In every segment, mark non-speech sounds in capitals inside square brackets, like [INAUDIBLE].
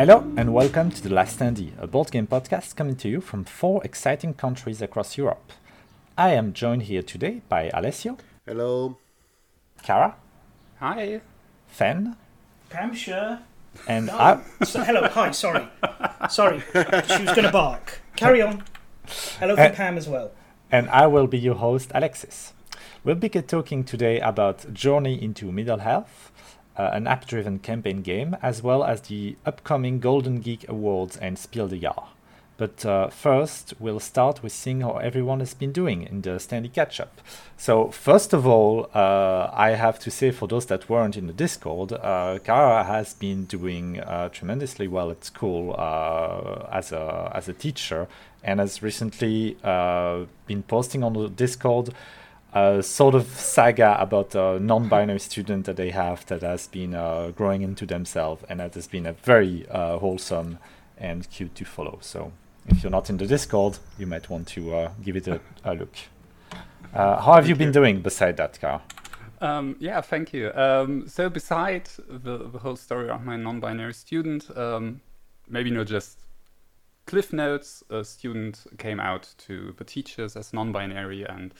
Hello and welcome to The Last Standee, a board game podcast coming to you from four exciting countries across Europe. I am joined here today by Alessio, Hello. Cara, Hi. Fen, Pam, sure. and Oh, I. so, hello, hi, sorry. Sorry, she was going to bark. Carry on. Hello from Uh, Pam as well. and I will be your host, Alexis. We'll be talking today about Journey into Middle Earth, uh, an app driven campaign game, as well as the upcoming Golden Geek Awards and Spiel des Jahres. But uh, first, we'll start with seeing how everyone has been doing in the Standee Catch Up. So, first of all, uh, I have to say for those that weren't in the Discord, uh, Kara has been doing uh, tremendously well at school uh, as, a, as a teacher and has recently uh, been posting on the Discord a sort of saga about a non-binary student that they have that has been uh, growing into themselves and that has been a very uh, wholesome and cute to follow. So if you're not in the Discord, you might want to uh, give it a, a look. Uh, how have you been doing beside that, Car? Um, yeah, thank you. Um, so, beside the, the whole story of my non binary student, um, maybe not just Cliff Notes, a student came out to the teachers as non binary, and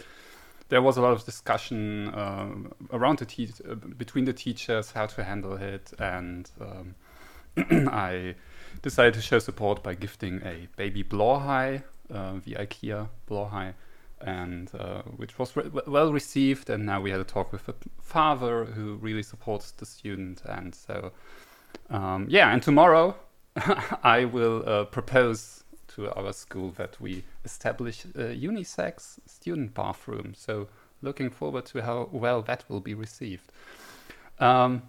there was a lot of discussion uh, around the te- uh, between the teachers how to handle it, and um, [CLEARS THROAT] I decided to show support by gifting a baby Blåhaj, uh, the IKEA Blåhaj, and uh, which was re- well received. And now we had a talk with the father who really supports the student, and so um, yeah. And tomorrow [LAUGHS] I will uh, propose to our school that we establish a unisex student bathroom. So looking forward to how well that will be received. Um,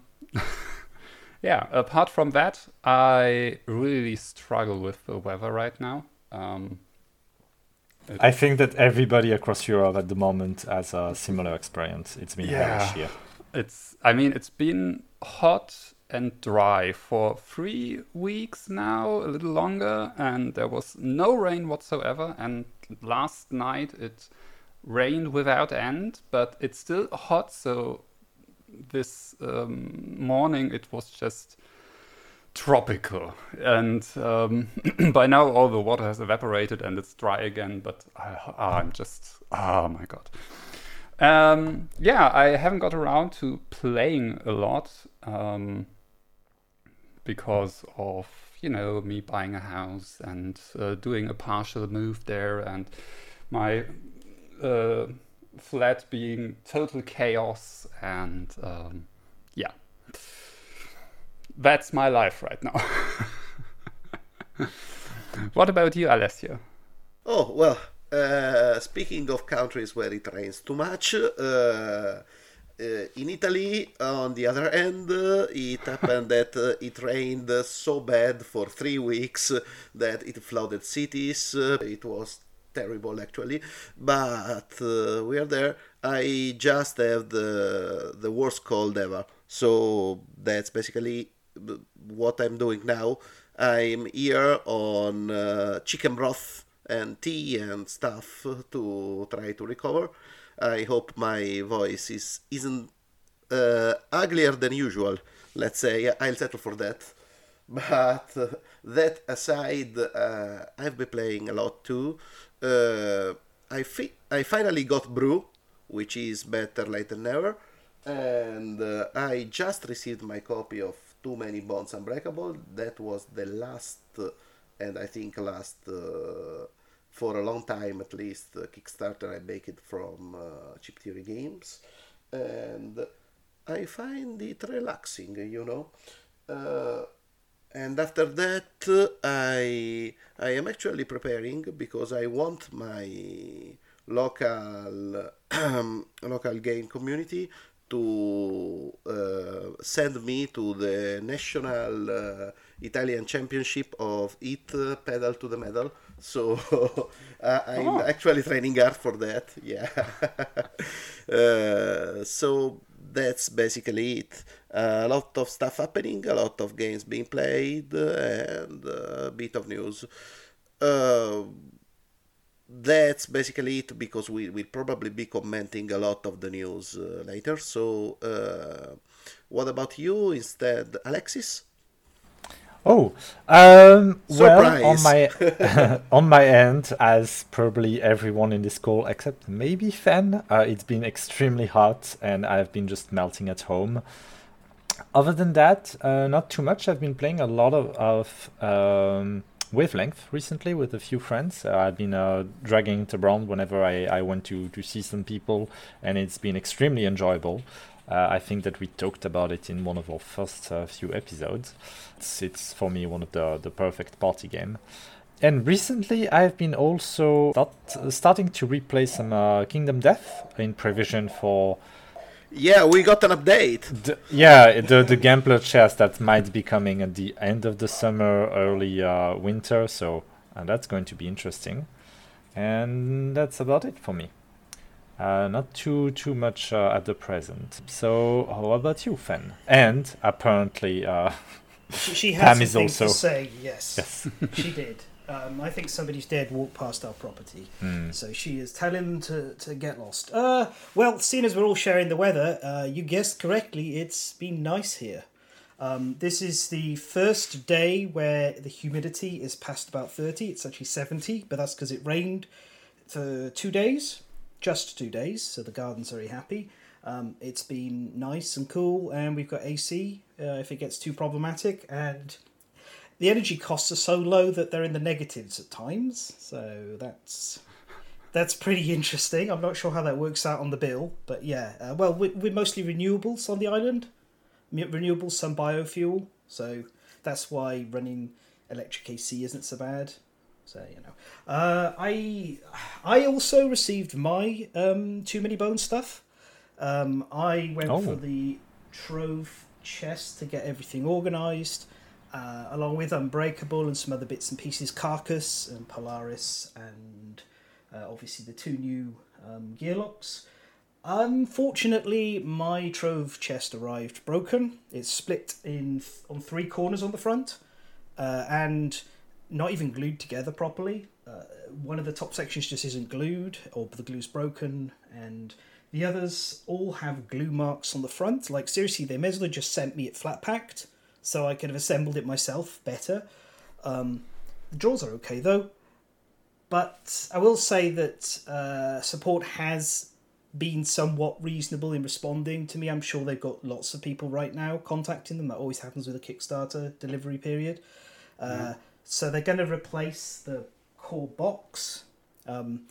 [LAUGHS] yeah, apart from that, I really struggle with the weather right now. Um, I think that everybody across Europe at the moment has a similar experience. It's been Yeah. hellish here. it's, I mean, it's been hot and dry for three weeks now, a little longer, and there was no rain whatsoever. And last night it rained without end, but it's still hot. So this um, morning it was just tropical, and um, [CLEARS THROAT] by now all the water has evaporated and it's dry again. But I, I'm just, oh my god. Um, yeah, I haven't got around to playing a lot um, because of you know me buying a house and uh, doing a partial move there and my uh, flat being total chaos and um, yeah, that's my life right now. [LAUGHS] what about you, Alessio? Oh, well, uh, speaking of countries where it rains too much, uh, in Italy, on the other end, uh, it happened that uh, it rained so bad for three weeks that it flooded cities. It was terrible, actually. But uh, we are there. I just have the the worst cold ever. So that's basically what I'm doing now. I'm here on uh, chicken broth and tea and stuff to try to recover. I hope my voice is isn't uh, uglier than usual. Let's say I'll settle for that. But uh, that aside, uh, I've been playing a lot too. Uh, I fi- I finally got Brew, which is better late than never, and uh, I just received my copy of Too Many Bones Unbreakable. That was the last, and I think last uh, for a long time at least, uh, Kickstarter I make it from uh, Chip Theory Games, and I find it relaxing, you know. Uh, and after that i i am actually preparing because i want my local [CLEARS THROAT] local game community to uh, send me to the national uh, italian championship of it pedal to the metal so [LAUGHS] uh, i'm Oh. actually training hard for that yeah [LAUGHS] uh, so that's basically it. a lot of stuff happening, a lot of games being played, and a bit of news. Uh, that's basically it because we will probably be commenting a lot of the news uh, later. So, uh, what about you instead, Alexis? Oh, um, well, on my [LAUGHS] [LAUGHS] on my end, as probably everyone in this call except maybe Fen, uh, it's been extremely hot, and I've been just melting at home. Other than that, uh, not too much. I've been playing a lot of, of um, Wavelength recently with a few friends. Uh, I've been uh, dragging it around whenever I, I went to, to see some people, and it's been extremely enjoyable. Uh, I think that we talked about it in one of our first uh, few episodes. It's, it's for me one of the, the perfect party game. And recently, I've been also start, starting to replay some uh, Kingdom Death in prevision for Yeah, we got an update. the, yeah, the the Gambler chest that might be coming at the end of the summer, early uh, winter. So and that's going to be interesting. And that's about it for me. Uh, not too too much uh, at the present. So how about you, Fen? And apparently, uh, She, she Pam is things to also- say. Yes, yes. [LAUGHS] she did. Um, I think somebody's dead walked past our property, Hmm. so she is telling him to, to get lost. Uh, well, seeing as we're all sharing the weather, uh, you guessed correctly. It's been nice here. Um, this is the first day where the humidity is past about thirty. It's actually seventy, but that's because it rained for two days, just two days. So the garden's very happy. Um, it's been nice and cool, and we've got AC uh, if it gets too problematic, and the energy costs are so low that they're in the negatives at times. So that's that's pretty interesting. I'm not sure how that works out on the bill, but yeah. Uh, well, we're, we're mostly renewables on the island. Renewables, some biofuel. So that's why running electric AC isn't so bad. So you know, uh, I I also received my um, too many bone stuff. Um, I went Oh. for the trove chest to get everything organised, uh, along with Unbreakable and some other bits and pieces, Carcass and Polaris, and uh, obviously the two new um, gearlocks. Unfortunately, my trove chest arrived broken. It's split in th- on three corners on the front, uh, and not even glued together properly. Uh, one of the top sections just isn't glued, or the glue's broken, and the others all have glue marks on the front. Like seriously, they may as well have just sent me it flat packed, so I could have assembled it myself better. Um, the drawers are okay though, but I will say that uh, support has been somewhat reasonable in responding to me. I'm sure they've got lots of people right now contacting them. That always happens with a Kickstarter delivery period. Uh, So they're going to replace the core box. Um,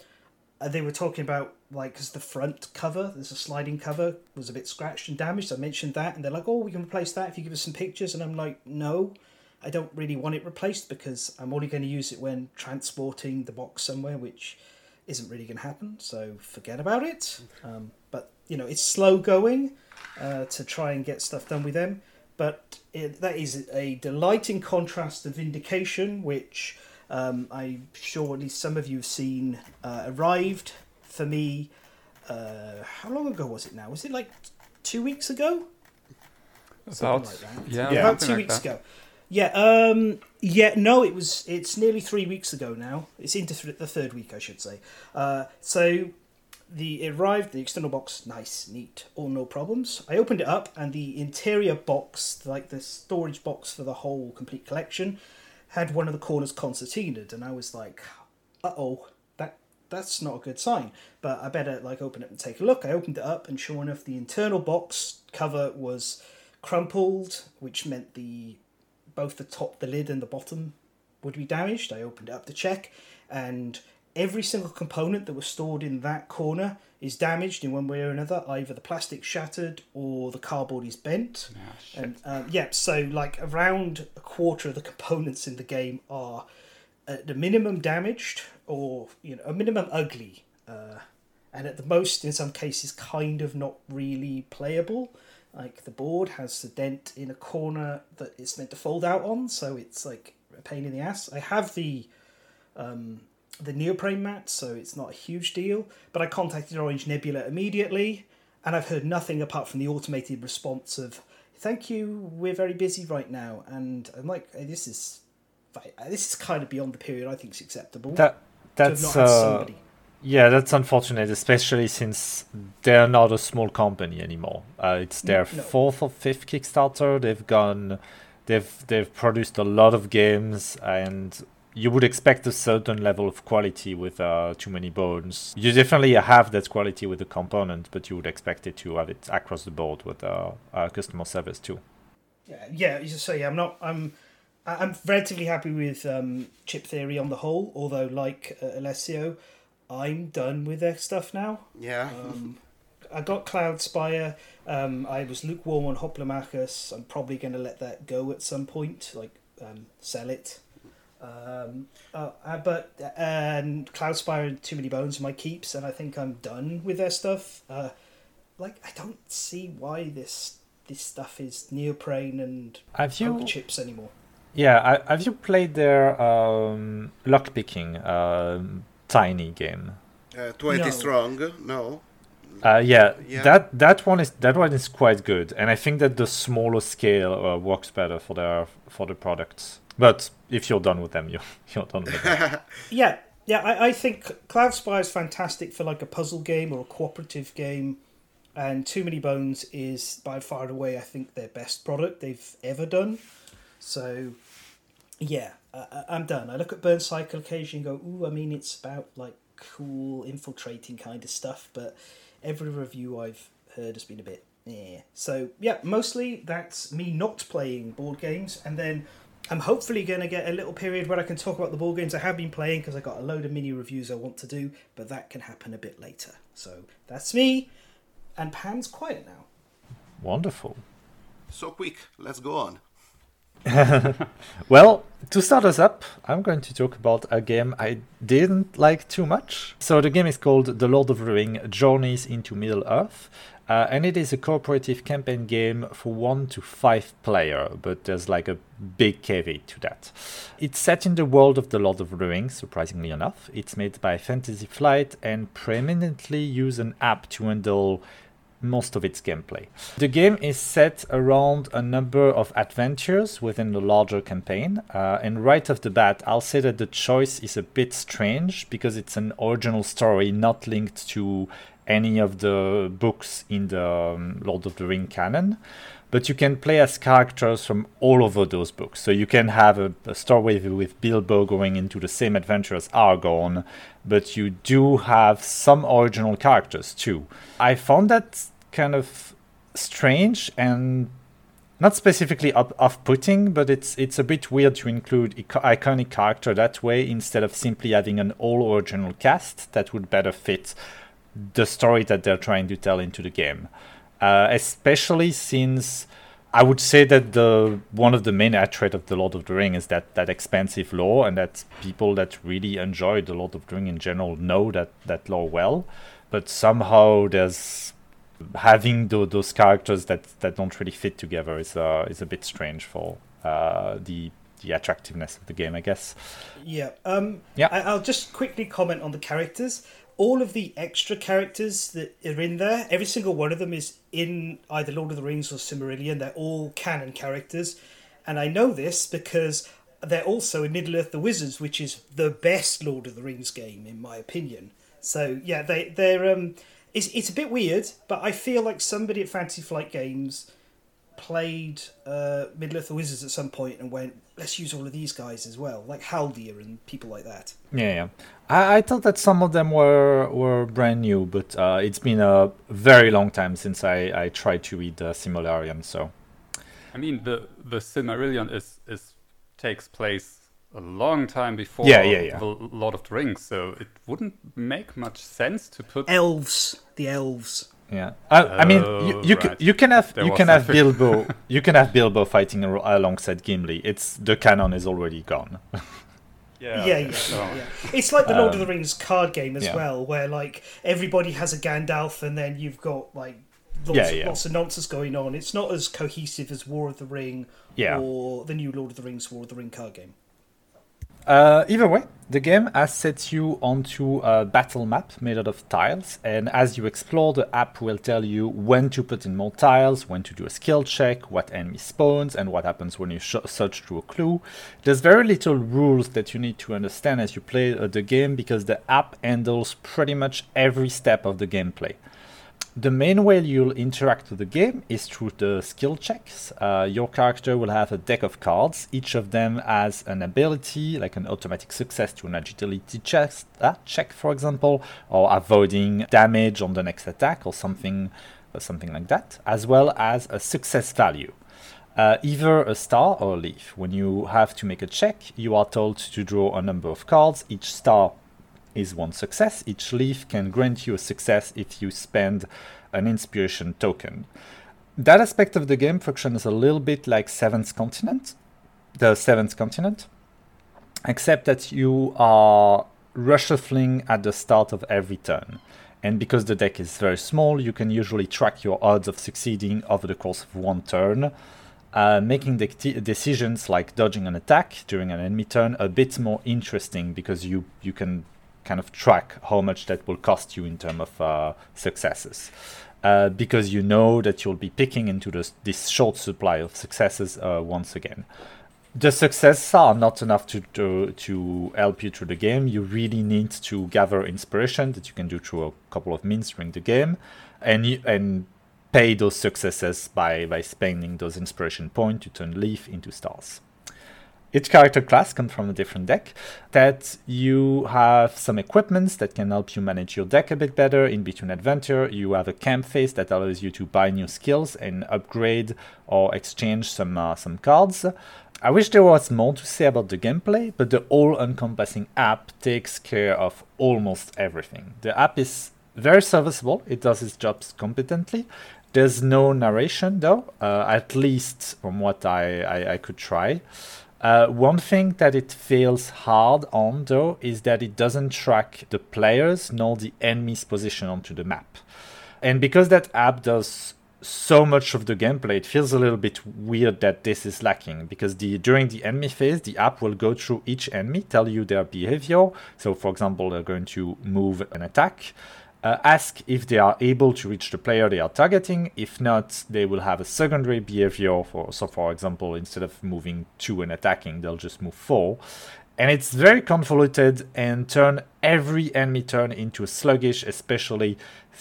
uh, they were talking about like because the front cover, there's a sliding cover, was a bit scratched and damaged. I mentioned that, and they're like, "Oh, we can replace that if you give us some pictures." And I'm like, "No, I don't really want it replaced because I'm only going to use it when transporting the box somewhere, which isn't really going to happen. So forget about it. Um, but you know, it's slow going uh, to try and get stuff done with them. But it, that is a delighting contrast to Vindication, which um, I'm sure at least some of you have seen uh, arrived for me. Uh, how long ago was it now? Was it like two weeks ago? About like that. yeah, Yeah. about two like weeks that. ago. Yeah, um, yeah, no, it was. It's nearly three weeks ago now. It's into th- the third week, I should say. Uh, so the it arrived. The external box, nice, neat, all no problems. I opened it up, and the interior box, like the storage box for the whole complete collection, had one of the corners concertinaed, and I was like, "Uh oh, that that's not a good sign." But I better like open it and take a look. I opened it up, and sure enough, the internal box cover was crumpled, which meant the both the top, the lid, and the bottom would be damaged. I opened it up to check, and every single component that was stored in that corner is damaged in one way or another. Either the plastic shattered or the cardboard is bent. Shit. And um, yeah, so like around a quarter of the components in the game are at the minimum damaged or you know a minimum ugly, uh, and at the most in some cases kind of not really playable. Like the board has a dent in a corner that it's meant to fold out on, so it's like a pain in the ass. I have the um, the neoprene mat, so it's not a huge deal. But I contacted Orange Nebula immediately, and I've heard nothing apart from the automated response of "Thank you, we're very busy right now." And I'm like, "Hey, "This is this is kind of beyond the period I think is acceptable." That that's uh, somebody. yeah, that's unfortunate, especially since they're not a small company anymore. Uh, it's their no. fourth or fifth Kickstarter. They've gone they've they've produced a lot of games and you would expect a certain level of quality with uh, too many bones. You definitely have that quality with the component, but you would expect it to have it across the board with uh, uh, customer service too. Yeah, yeah. So yeah, I'm not. I'm. I'm relatively happy with um, Chip Theory on the whole. Although, like uh, Alessio, I'm done with their stuff now. Yeah. Um, I got Cloud Spire. Um, I was lukewarm on Hoplomachus. I'm probably going to let that go at some point, like um, sell it. Um, uh, uh, but uh, and Cloud Spire and Too Many Bones are my keeps, and I think I'm done with their stuff. Uh, like I don't see why this this stuff is neoprene and have you chips anymore. Yeah, I, have you played their um, lockpicking um, tiny game? Uh, Twenty No. strong? No. Uh, yeah, Yeah. that that one is that one is quite good, and I think that the smaller scale uh, works better for their for the products. But if you're done with them, you're [LAUGHS] you're done with them. [LAUGHS] Yeah, yeah. I, I think Cloud Spire is fantastic for like a puzzle game or a cooperative game, and Too Many Bones is by far and away I think their best product they've ever done. So, yeah, I, I'm done. I look at Burn Cycle occasionally and go, ooh, I mean, it's about like cool infiltrating kind of stuff, but every review I've heard has been a bit yeah. So yeah, mostly that's me not playing board games, and then I'm hopefully going to get a little period where I can talk about the board games I have been playing because I got a load of mini reviews I want to do, but that can happen a bit later. So that's me, and Pam's quiet now. Wonderful. So quick. Let's go on. [LAUGHS] Well, to start us up, I'm going to talk about a game I didn't like too much. So the game is called The Lord of the Ring: Journeys into Middle Earth. Uh, and it is a cooperative campaign game for one to five player, but there's like a big caveat to that. It's set in the world of the Lord of the Rings, surprisingly enough. It's made by Fantasy Flight and preeminently use an app to handle most of its gameplay. The game is set around a number of adventures within the larger campaign, uh, and right off the bat, I'll say that the choice is a bit strange because it's an original story not linked to any of the books in the um, Lord of the Ring canon. But you can play as characters from all over those books. So you can have a, a story with, with Bilbo going into the same adventure as Aragorn, but you do have some original characters too. I found that kind of strange and not specifically up, off-putting, but it's it's a bit weird to include iconic character that way instead of simply having an all original cast that would better fit the story that they're trying to tell into the game. Uh, especially since I would say that the one of the main attributes of the Lord of the Ring is that that expansive lore, and that people that really enjoy the Lord of the Ring in general know that that lore well. But somehow there's having tho- those characters that, that don't really fit together is uh, is a bit strange for uh, the the attractiveness of the game, I guess. Yeah. Um, Yeah. I, I'll just quickly comment on the characters. All of the extra characters that are in there, every single one of them is in either Lord of the Rings or Silmarillion. They're all canon characters. And I know this because they're also in Middle Earth the Wizards, which is the best Lord of the Rings game, in my opinion. So, yeah, they, they're. Um, it's, it's a bit weird, but I feel like somebody at Fantasy Flight Games played uh, Middle Earth the Wizards at some point and went, let's use all of these guys as well, like Haldir and people like that. Yeah, yeah. I, I thought that some of them were were brand new, but uh, it's been a very long time since I, I tried to read uh, Silmarillion, so I mean, the the Silmarillion is is takes place a long time before Yeah, yeah, yeah. the Lord of the Rings, so it wouldn't make much sense to put. Elves, the elves. Yeah. I, I mean, you, Oh, you, c- right. you can have There you was can have something. Bilbo [LAUGHS] you can have Bilbo fighting ar- alongside Gimli. It's the canon is already gone. [LAUGHS] Yeah, yeah, yeah, so- yeah. It's like the Lord of the um, Rings card game as yeah. well, where like everybody has a Gandalf, and then you've got like lots, Yeah, yeah. lots of nonsense going on. It's not as cohesive as War of the Ring Yeah. or the new Lord of the Rings War of the Ring card game. Uh, either way, the game has set you onto a battle map made out of tiles, and as you explore, the app will tell you when to put in more tiles, when to do a skill check, what enemy spawns, and what happens when you sh- search through a clue. There's very little rules that you need to understand as you play uh, the game because the app handles pretty much every step of the gameplay. The main way you'll interact with the game is through the skill checks. Uh, your character will have a deck of cards. Each of them has an ability, like an automatic success to an agility check, uh, check for example, or avoiding damage on the next attack, or something, or uh, something like that, as well as a success value. Uh, either a star or a leaf. When you have to make a check, you are told to draw a number of cards. Each star is one success. Each leaf can grant you a success if you spend an inspiration token. That aspect of the game functions a little bit like Seventh Continent, the Seventh Continent, except that you are reshuffling at the start of every turn. And because the deck is very small, you can usually track your odds of succeeding over the course of one turn, uh, making the decisions like dodging an attack during an enemy turn a bit more interesting because you, you can kind of track how much that will cost you in terms of uh, successes. Uh, because you know that you'll be picking into this, this short supply of successes uh, once again. The successes are not enough to, to, to help you through the game. You really need to gather inspiration that you can do through a couple of means during the game, and you, and pay those successes by by spending those inspiration points to turn leaf into stars each character class comes from a different deck that you have some equipments that can help you manage your deck a bit better. In between adventure you have a camp phase that allows you to buy new skills and upgrade or exchange some uh, some cards. I wish there was more to say about the gameplay but the all encompassing app takes care of almost everything. The app is very serviceable. It does its jobs competently. There's no narration though uh, at least from what I, I, I could try uh, one thing that it feels hard on, though, is that it doesn't track the players nor the enemy's position onto the map. And because that app does so much of the gameplay, it feels a little bit weird that this is lacking because the during the enemy phase, the app will go through each enemy, tell you their behavior. So, for example, they're going to move an attack uh, ask if they are able to reach the player they are targeting. If not, they will have a secondary behavior. For so, for example, instead of moving two and attacking, they'll just move four. And it's very convoluted and turn every enemy turn into sluggish, especially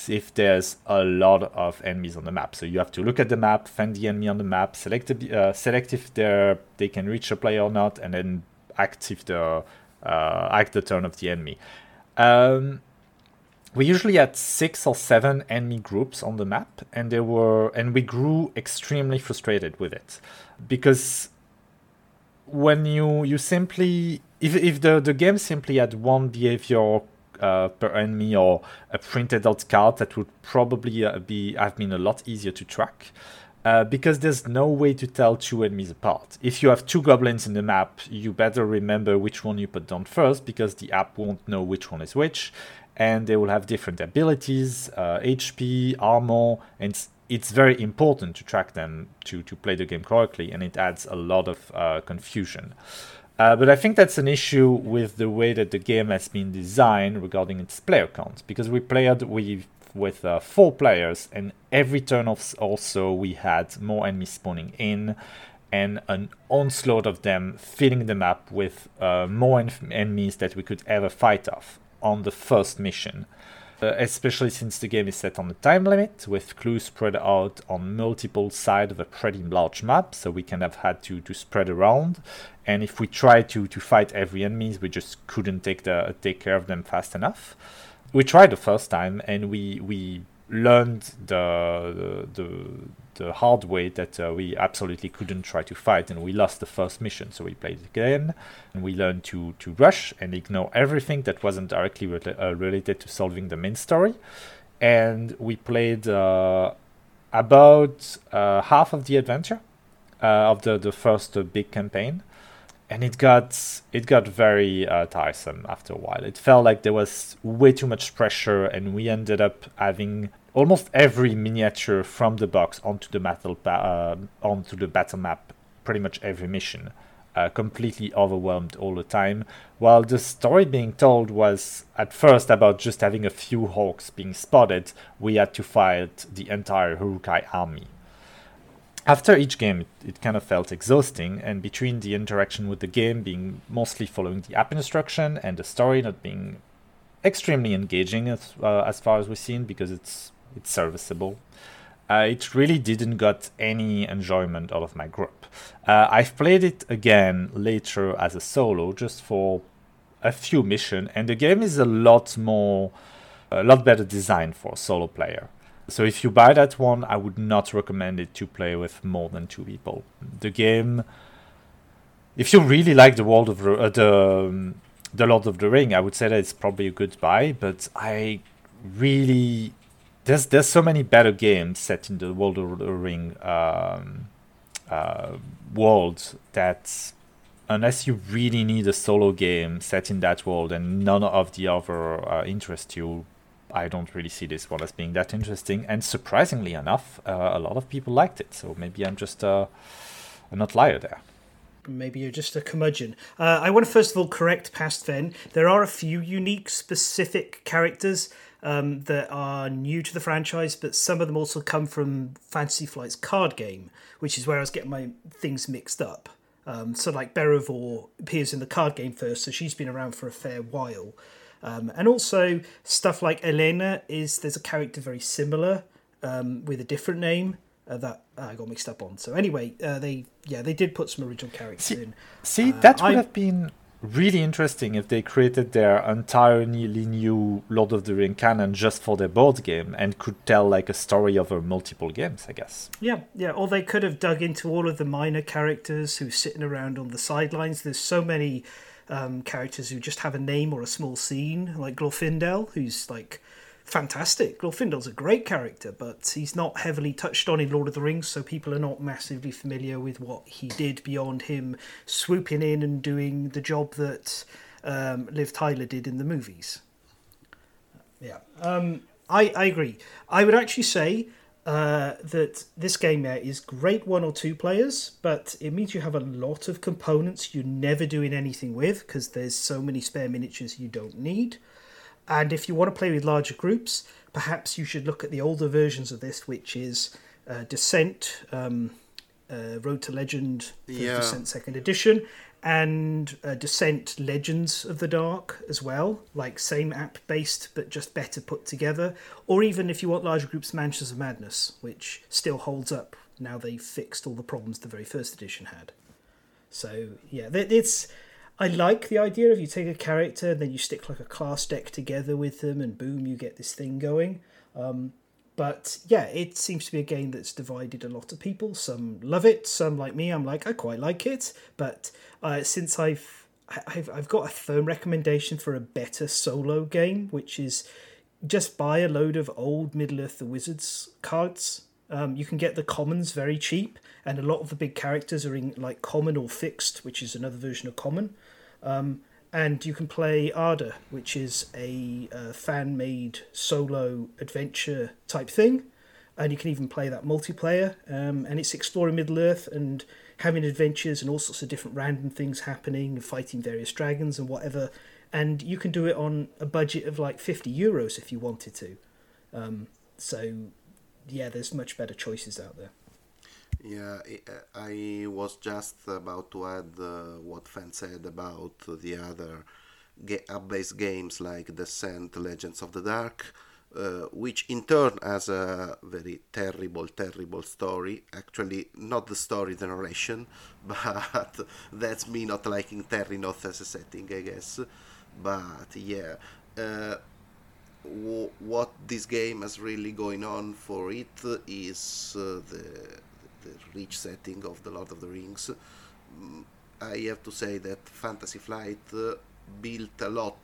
if there's a lot of enemies on the map. So you have to look at the map, find the enemy on the map, select, uh, select if they can reach a player or not, and then act if the uh, act the turn of the enemy. Um, we usually had six or seven enemy groups on the map and they were and we grew extremely frustrated with it because when you you simply if, if the, the game simply had one behavior uh, per enemy or a printed out card that would probably uh, be have been a lot easier to track uh, because there's no way to tell two enemies apart. If you have two goblins in the map, you better remember which one you put down first because the app won't know which one is which and they will have different abilities, uh, HP, armor, and it's, very important to track them to, to play the game correctly, and it adds a lot of uh, confusion. Uh, but I think that's an issue with the way that the game has been designed regarding its player count, because we played with with uh, four players, and every turn of also we had more enemies spawning in, and an onslaught of them filling the map with uh, more en- enemies that we could ever fight off on the first mission. Uh, especially since the game is set on a time limit, with clues spread out on multiple sides of a pretty large map, so we kind of had to, to spread around. And if we tried to, to fight every enemies, we just couldn't take the take care of them fast enough. We tried the first time, and we we learned the the, the the hard way that uh, we absolutely couldn't try to fight and we lost the first mission. So we played again and we learned to to rush and ignore everything that wasn't directly re- uh, related to solving the main story. And we played uh, about uh, half of the adventure uh, of the the first uh, big campaign. And it got it got very uh, tiresome after a while. It felt like there was way too much pressure, and we ended up having almost every miniature from the box onto the battle uh, onto the battle map pretty much every mission uh, completely overwhelmed all the time. While the story being told was at first about just having a few hawks being spotted we had to fight the entire Uruk-hai army. After each game it, it, kind of felt exhausting and between the interaction with the game being mostly following the app instruction and the story not being extremely engaging as, uh, as far as we've seen because it's It's serviceable. Uh, it really didn't got any enjoyment out of my group. Uh, I've played it again later as a solo, just for a few missions, and the game is a lot more, a lot better designed for a solo player. So if you buy that one, I would not recommend it to play with more than two people. The game, if you really like the world of uh, the um, the Lord of the Ring, I would say that it's probably a good buy. But I really there's there's so many better games set in the World of the Ring um, uh, world that unless you really need a solo game set in that world and none of the other uh, interest you, I don't really see this one as being that interesting. And surprisingly enough, uh, a lot of people liked it. So maybe I'm just uh, an outlier there. Maybe you're just a curmudgeon. Uh, I want to first of all correct past Fen. There are a few unique, specific characters um, that are new to the franchise, but some of them also come from Fantasy Flight's card game, which is where I was getting my things mixed up. Um, so, like Beravor appears in the card game first, so she's been around for a fair while. Um, and also stuff like Elena is there's a character very similar um, with a different name uh, that I got mixed up on. So anyway, uh, they yeah they did put some original characters see, in. See, Uh, that would I- have been really interesting if they created their entirely new Lord of the Ring canon just for their board game and could tell like a story over multiple games. I guess. Yeah, yeah. Or they could have dug into all of the minor characters who's sitting around on the sidelines. There's so many um, characters who just have a name or a small scene, like Glorfindel, who's like fantastic. Glorfindel's a great character, but he's not heavily touched on in Lord of the Rings, so people are not massively familiar with what he did beyond him swooping in and doing the job that um, Liv Tyler did in the movies. Yeah, um, I, I agree. I would actually say uh, that this game there is great one or two players, but it means you have a lot of components you're never doing anything with because there's so many spare miniatures you don't need. And if you want to play with larger groups, perhaps you should look at the older versions of this, which is uh, Descent, um, uh, Road to Legend, Yeah. Descent Second Edition, and uh, Descent Legends of the Dark as well. Like same app based, but just better put together. Or even if you want larger groups, Mansions of Madness, which still holds up now they've fixed all the problems the very first edition had. So yeah, it's. I like the idea of you take a character and then you stick like a class deck together with them, and boom, you get this thing going. Um, but yeah, it seems to be a game that's divided a lot of people. Some love it, some like me. I'm like, I quite like it. But uh, since I've I've I've got a firm recommendation for a better solo game, which is just buy a load of old Middle Earth the Wizards cards. Um, you can get the commons very cheap, and a lot of the big characters are in like common or fixed, which is another version of common. Um, and you can play Arda, which is a uh, fan made solo adventure type thing. And you can even play that multiplayer. Um, and it's exploring Middle Earth and having adventures and all sorts of different random things happening, and fighting various dragons and whatever. And you can do it on a budget of like 50 euros if you wanted to. Um, so, yeah, there's much better choices out there. Yeah, I- I was just about to add uh, what Fen said about the other app-based games like Descent, Legends of the Dark, uh, which in turn has a very terrible, terrible story. Actually, not the story, the narration, [LAUGHS] but that's me not liking Terrinoth as a setting, I guess. But yeah, uh, what this game has really going on for it is uh, the the rich setting of the Lord of the Rings. Mm, I have to say that Fantasy Flight uh, built a lot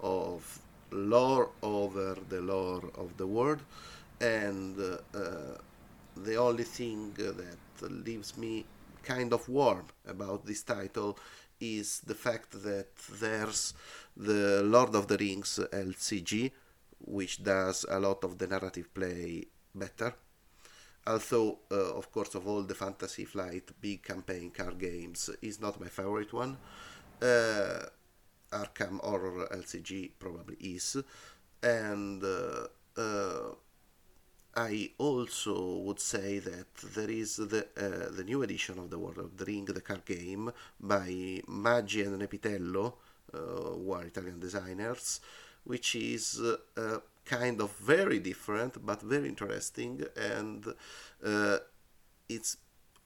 of lore over the lore of the world, and uh, uh, the only thing that leaves me kind of warm about this title is the fact that there's the Lord of the Rings LCG, which does a lot of the narrative play better. Although, uh, of course, of all the Fantasy Flight big campaign card games, is not my favorite one. Uh, Arkham Horror LCG probably is, and uh, uh, I also would say that there is the uh, the new edition of the War of the Ring, the card game by Maggi and Nepitello, uh, who are Italian designers, which is kind of very different but very interesting and uh, it's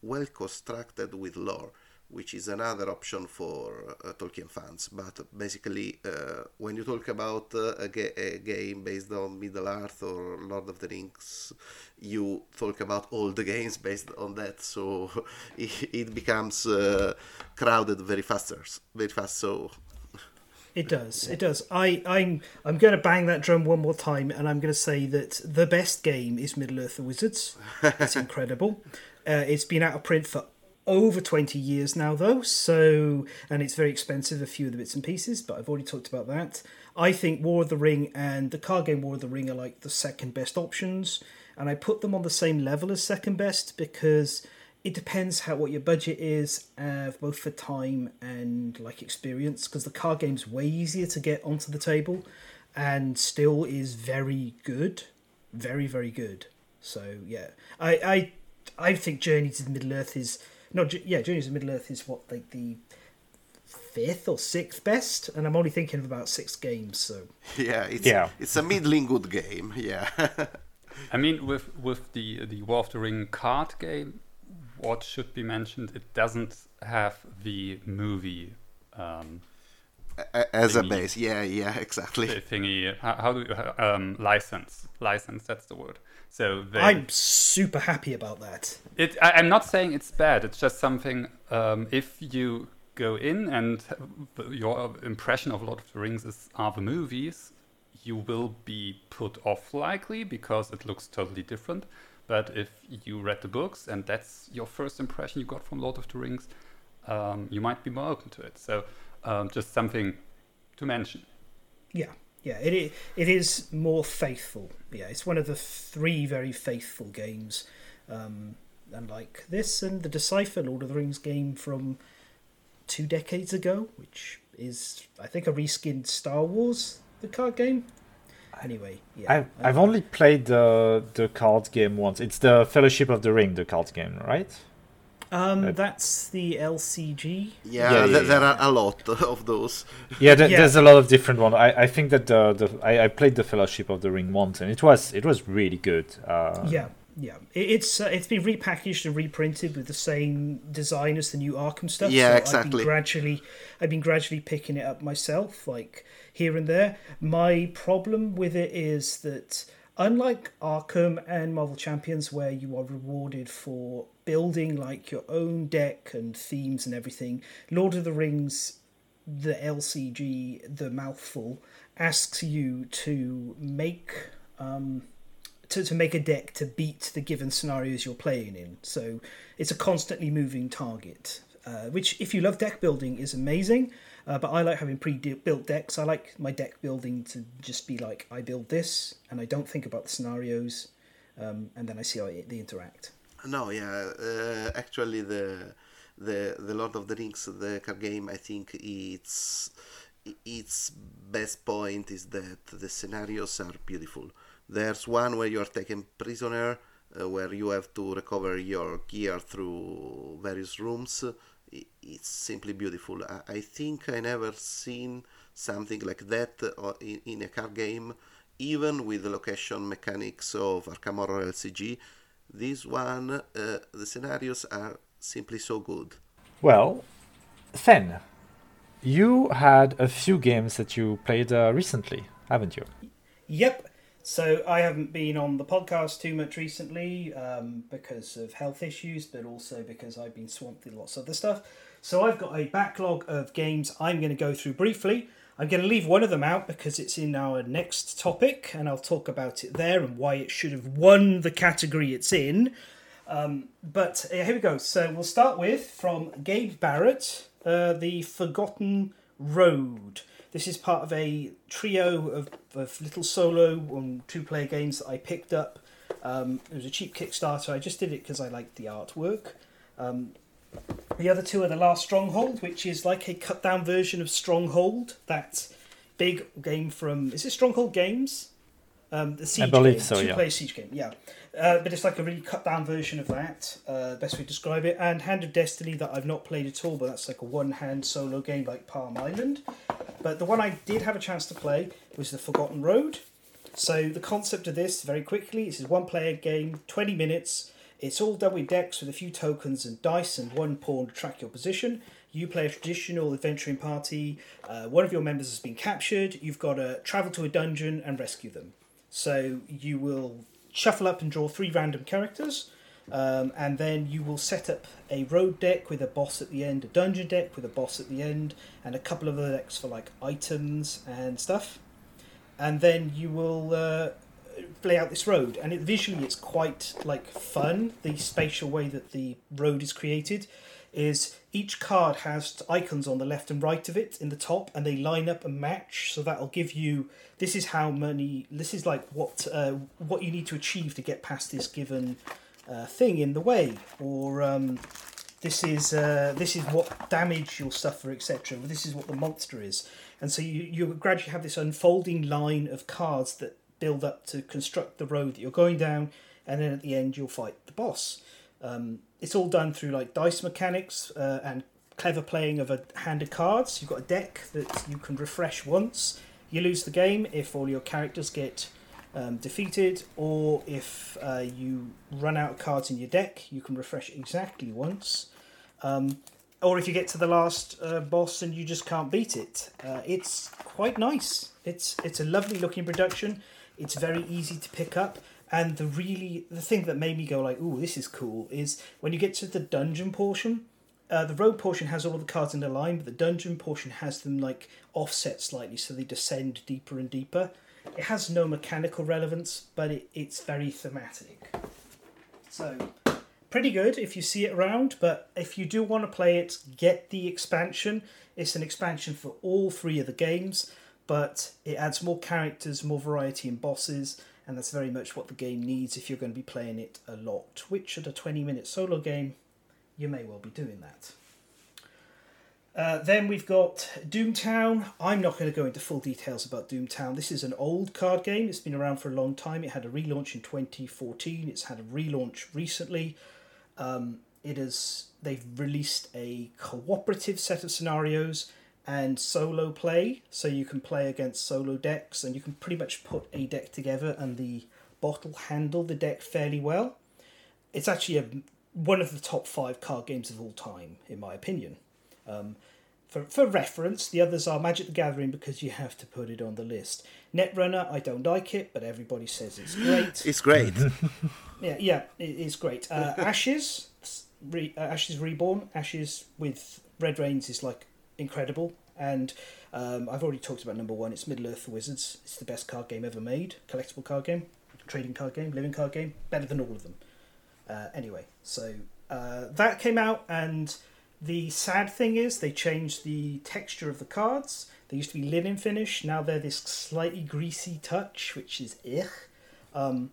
well constructed with lore which is another option for uh, Tolkien fans. But basically, uh, when you talk about uh, a, ga- a, game based on Middle Earth or Lord of the Rings, you talk about all [LAUGHS] the games based on that. So it, [LAUGHS] it becomes uh, crowded very faster, very fast. So. It does. It does. I, I'm I'm going to bang that drum one more time, and I'm going to say that the best game is Middle Earth: The Wizards. It's [LAUGHS] incredible. Uh, it's been out of print for over 20 years now though so and it's very expensive a few of the bits and pieces but i've already talked about that i think war of the ring and the card game war of the ring are like the second best options and i put them on the same level as second best because it depends how what your budget is uh, both for time and like experience because the card game's way easier to get onto the table and still is very good very very good so yeah i i i think journey to the middle earth is no, yeah, Journeys of Middle Earth is what like the fifth or sixth best, and I'm only thinking of about six games. So [LAUGHS] yeah, it's yeah. it's a middling good game. Yeah. [LAUGHS] I mean, with with the the War of the Ring card game, what should be mentioned? It doesn't have the movie. Um, as thingy, a base, yeah, yeah, [LAUGHS] exactly. Thingy, how, how do you um, license? License, that's the word. So they, I'm super happy about that. It, I, am not saying it's bad. It's just something. Um, if you go in and your impression of Lord of the Rings is are the movies, you will be put off likely because it looks totally different. But if you read the books and that's your first impression you got from Lord of the Rings, um, you might be more open to it. So um, just something to mention. Yeah yeah, it it is more faithful. Yeah, it's one of the three very faithful games, um, and like this and the Decipher Lord of the Rings game from two decades ago, which is I think a reskinned Star Wars the card game. Anyway, yeah, I've I've only played the the card game once. It's the Fellowship of the Ring, the card game, right? Um, uh, that's the LCG. Yeah, yeah, yeah, there, there are a lot [LAUGHS] of those. Yeah, there, there's a lot of different ones. I, I think that the, the I, I, played the Fellowship of the Ring once, and it was it was really good. Uh, yeah, yeah, it's uh, it's been repackaged and reprinted with the same design as the new Arkham stuff. Yeah, so exactly. I've been gradually, I've been gradually picking it up myself, like here and there. My problem with it is that unlike Arkham and Marvel Champions, where you are rewarded for building like your own deck and themes and everything, Lord of the Rings, the LCG, the mouthful, asks you to make um, to, to make a deck to beat the given scenarios you're playing in. So it's a constantly moving target, uh, which if you love deck building is amazing. Uh, but I like having pre-built decks. I like my deck building to just be like I build this and I don't think about the scenarios, um, and then I see how they interact. No, yeah, uh, actually the the the Lord of the Rings the card game I think it's its best point is that the scenarios are beautiful. There's one where you are taken prisoner, uh, where you have to recover your gear through various rooms. It's simply beautiful. I, I think I never seen something like that uh, in, in a card game, even with the location mechanics of Arkham Horror LCG this one, uh, the scenarios are simply so good. Well, Fen, you had a few games that you played uh, recently, haven't you? Yep. So I haven't been on the podcast too much recently um, because of health issues, but also because I've been swamped with lots of other stuff. So I've got a backlog of games I'm going to go through briefly. I'm going to leave one of them out because it's in our next topic, and I'll talk about it there and why it should have won the category it's in. Um, but uh, here we go. So we'll start with from Gabe Barrett, uh, the Forgotten Road. This is part of a trio of, of little solo and two player games that I picked up. Um, it was a cheap Kickstarter. I just did it because I liked the artwork. Um, the other two are the Last Stronghold, which is like a cut down version of Stronghold. That big game from is it Stronghold Games? Um, the siege I believe game, so. Two yeah. player siege game. Yeah, uh, but it's like a really cut down version of that. Uh, best way to describe it. And Hand of Destiny that I've not played at all, but that's like a one hand solo game like Palm Island. But the one I did have a chance to play was the Forgotten Road. So the concept of this, very quickly, this is one player game, 20 minutes. It's all done with decks with a few tokens and dice and one pawn to track your position. You play a traditional adventuring party. Uh, one of your members has been captured. You've got to travel to a dungeon and rescue them. So you will shuffle up and draw three random characters. Um, and then you will set up a road deck with a boss at the end, a dungeon deck with a boss at the end, and a couple of other decks for like items and stuff. And then you will uh, lay out this road, and it, visually it's quite like fun. The spatial way that the road is created is each card has icons on the left and right of it in the top, and they line up and match. So that'll give you this is how many. This is like what uh, what you need to achieve to get past this given uh, thing in the way, or um, this is uh, this is what damage you'll suffer, etc. This is what the monster is, and so you you gradually have this unfolding line of cards that build up to construct the road that you're going down, and then at the end you'll fight the boss. Um, it's all done through like dice mechanics uh, and clever playing of a hand of cards. You've got a deck that you can refresh once. You lose the game if all your characters get um, defeated, or if uh, you run out of cards in your deck, you can refresh exactly once. Um, or if you get to the last uh, boss and you just can't beat it, uh, it's quite nice. It's it's a lovely looking production. It's very easy to pick up, and the really the thing that made me go like, "Ooh, this is cool," is when you get to the dungeon portion. Uh, the road portion has all the cards in a line, but the dungeon portion has them like offset slightly, so they descend deeper and deeper. It has no mechanical relevance, but it, it's very thematic. So, pretty good if you see it around, but if you do want to play it, get the expansion. It's an expansion for all three of the games, but it adds more characters, more variety in bosses, and that's very much what the game needs if you're going to be playing it a lot. Which, at a 20 minute solo game, you may well be doing that. Uh, then we've got Doomtown. I'm not going to go into full details about Doomtown. This is an old card game. It's been around for a long time. It had a relaunch in 2014. It's had a relaunch recently. Um, it is they've released a cooperative set of scenarios and solo play, so you can play against solo decks, and you can pretty much put a deck together, and the bot will handle the deck fairly well. It's actually a, one of the top five card games of all time, in my opinion. Um, for, for reference, the others are Magic the Gathering because you have to put it on the list. Netrunner, I don't like it, but everybody says it's great. [GASPS] It's great. [LAUGHS] yeah, yeah, it is great. Uh, [LAUGHS] Ashes, Re, uh, Ashes Reborn, Ashes with Red Rains is like incredible. And um, I've already talked about number one. It's Middle Earth Wizards. It's the best card game ever made. Collectible card game, trading card game, living card game. Better than all of them. Uh, anyway, so uh, that came out and the sad thing is they changed the texture of the cards. They used to be linen finish. Now they're this slightly greasy touch, which is ugh. Um,